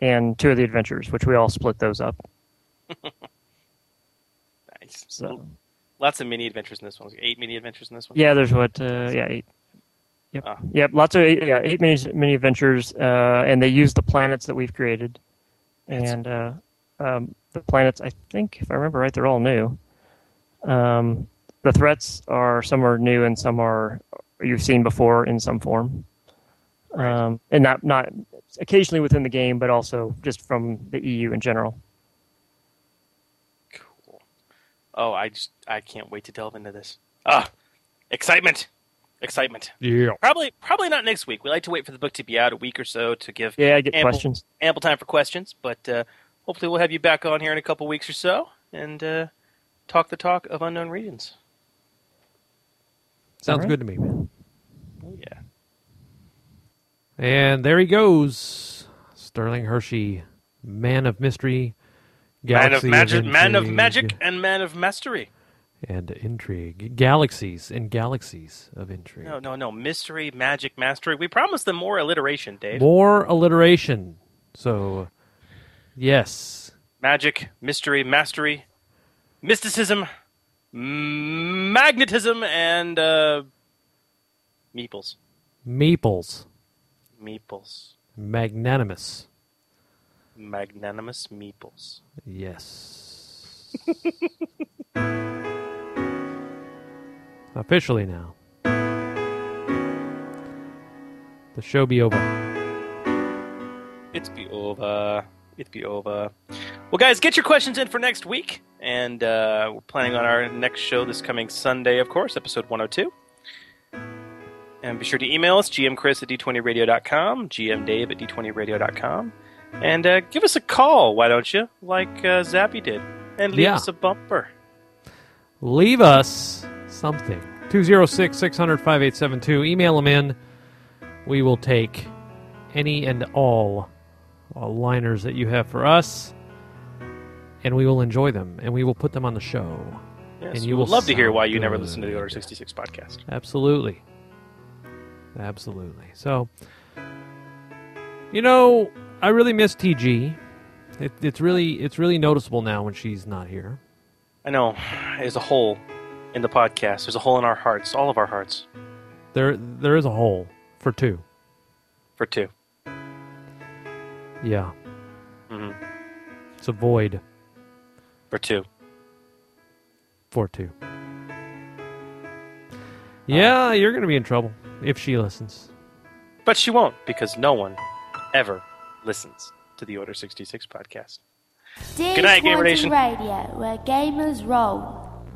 and two of the adventures, which we all split those up. <laughs> So Lots of mini adventures in this one. Eight mini adventures in this one. yeah, there's what uh, yeah eight. Yep. Ah. Yep. Lots of eight, yeah eight mini mini adventures, uh, and they use the planets that we've created, and uh, um, the planets. I think if I remember right, they're all new. Um, the threats are some are new and some are you've seen before in some form, um, and not not occasionally within the game, but also just from the EU in general. Oh, I just I can't wait to delve into this. Ah, excitement, excitement. Yeah. Probably probably not next week. We like to wait for the book to be out a week or so to give Yeah, I get ample, questions. ample time for questions. But uh, hopefully we'll have you back on here in a couple weeks or so and uh, talk the talk of unknown regions. Sounds All right. good to me, man. Oh yeah. And there he goes, Sterling Hershey, man of mystery, Man of magic, man of magic, and man of mastery. and intrigue, galaxies and galaxies of intrigue. No, no, no. Mystery, magic, mastery. We promised them more alliteration, Dave. More alliteration. So, yes, Magic, mystery, mastery, mysticism, magnetism, and uh, meeples. meeples, Meeples. magnanimous. Magnanimous meeples. Yes. <laughs> Officially now. The show be over. It's be over. It's be over. Well, guys, get your questions in for next week. And uh, we're planning on our next show this coming Sunday, of course, episode 102. And be sure to email us, gmchris at d20radio.com, gmdave at d20radio.com. And uh, give us a call, why don't you? Like uh, Zappy did. And leave Yeah. us a bumper. Leave us something. 206 600 5872. Email them in. We will take any and all uh, liners that you have for us, and we will enjoy them and we will put them on the show. Yes, and you will love to hear why you never listen to the Order 66 podcast. Absolutely. Absolutely. So, you know, I really miss TG. It, it's really it's really noticeable now when she's not here. I know. There's a hole in the podcast. There's a hole in our hearts, all of our hearts, There there is a hole for two. for two. Yeah, hmm it's a void For two. for two. Yeah, you're going to be in trouble if she listens. But she won't, because no one ever listens to the Order 66 podcast. Good night, Gamer Nation. Radio, where gamers roll.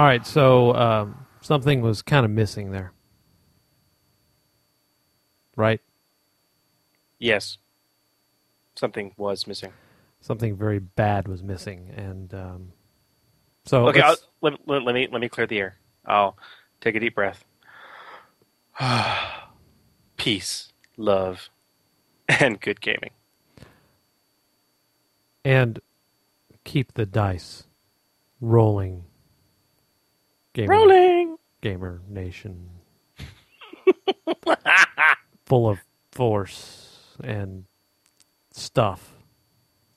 All right, so um, something was kind of missing there. Right? Yes. Something was missing. Something very bad was missing and um, so okay, let, let, let me let me clear the air. I'll take a deep breath. <sighs> Peace, love, <laughs> and good gaming. and keep the dice rolling. Gamer, Rolling. Gamer Nation. <laughs> Full of force and stuff.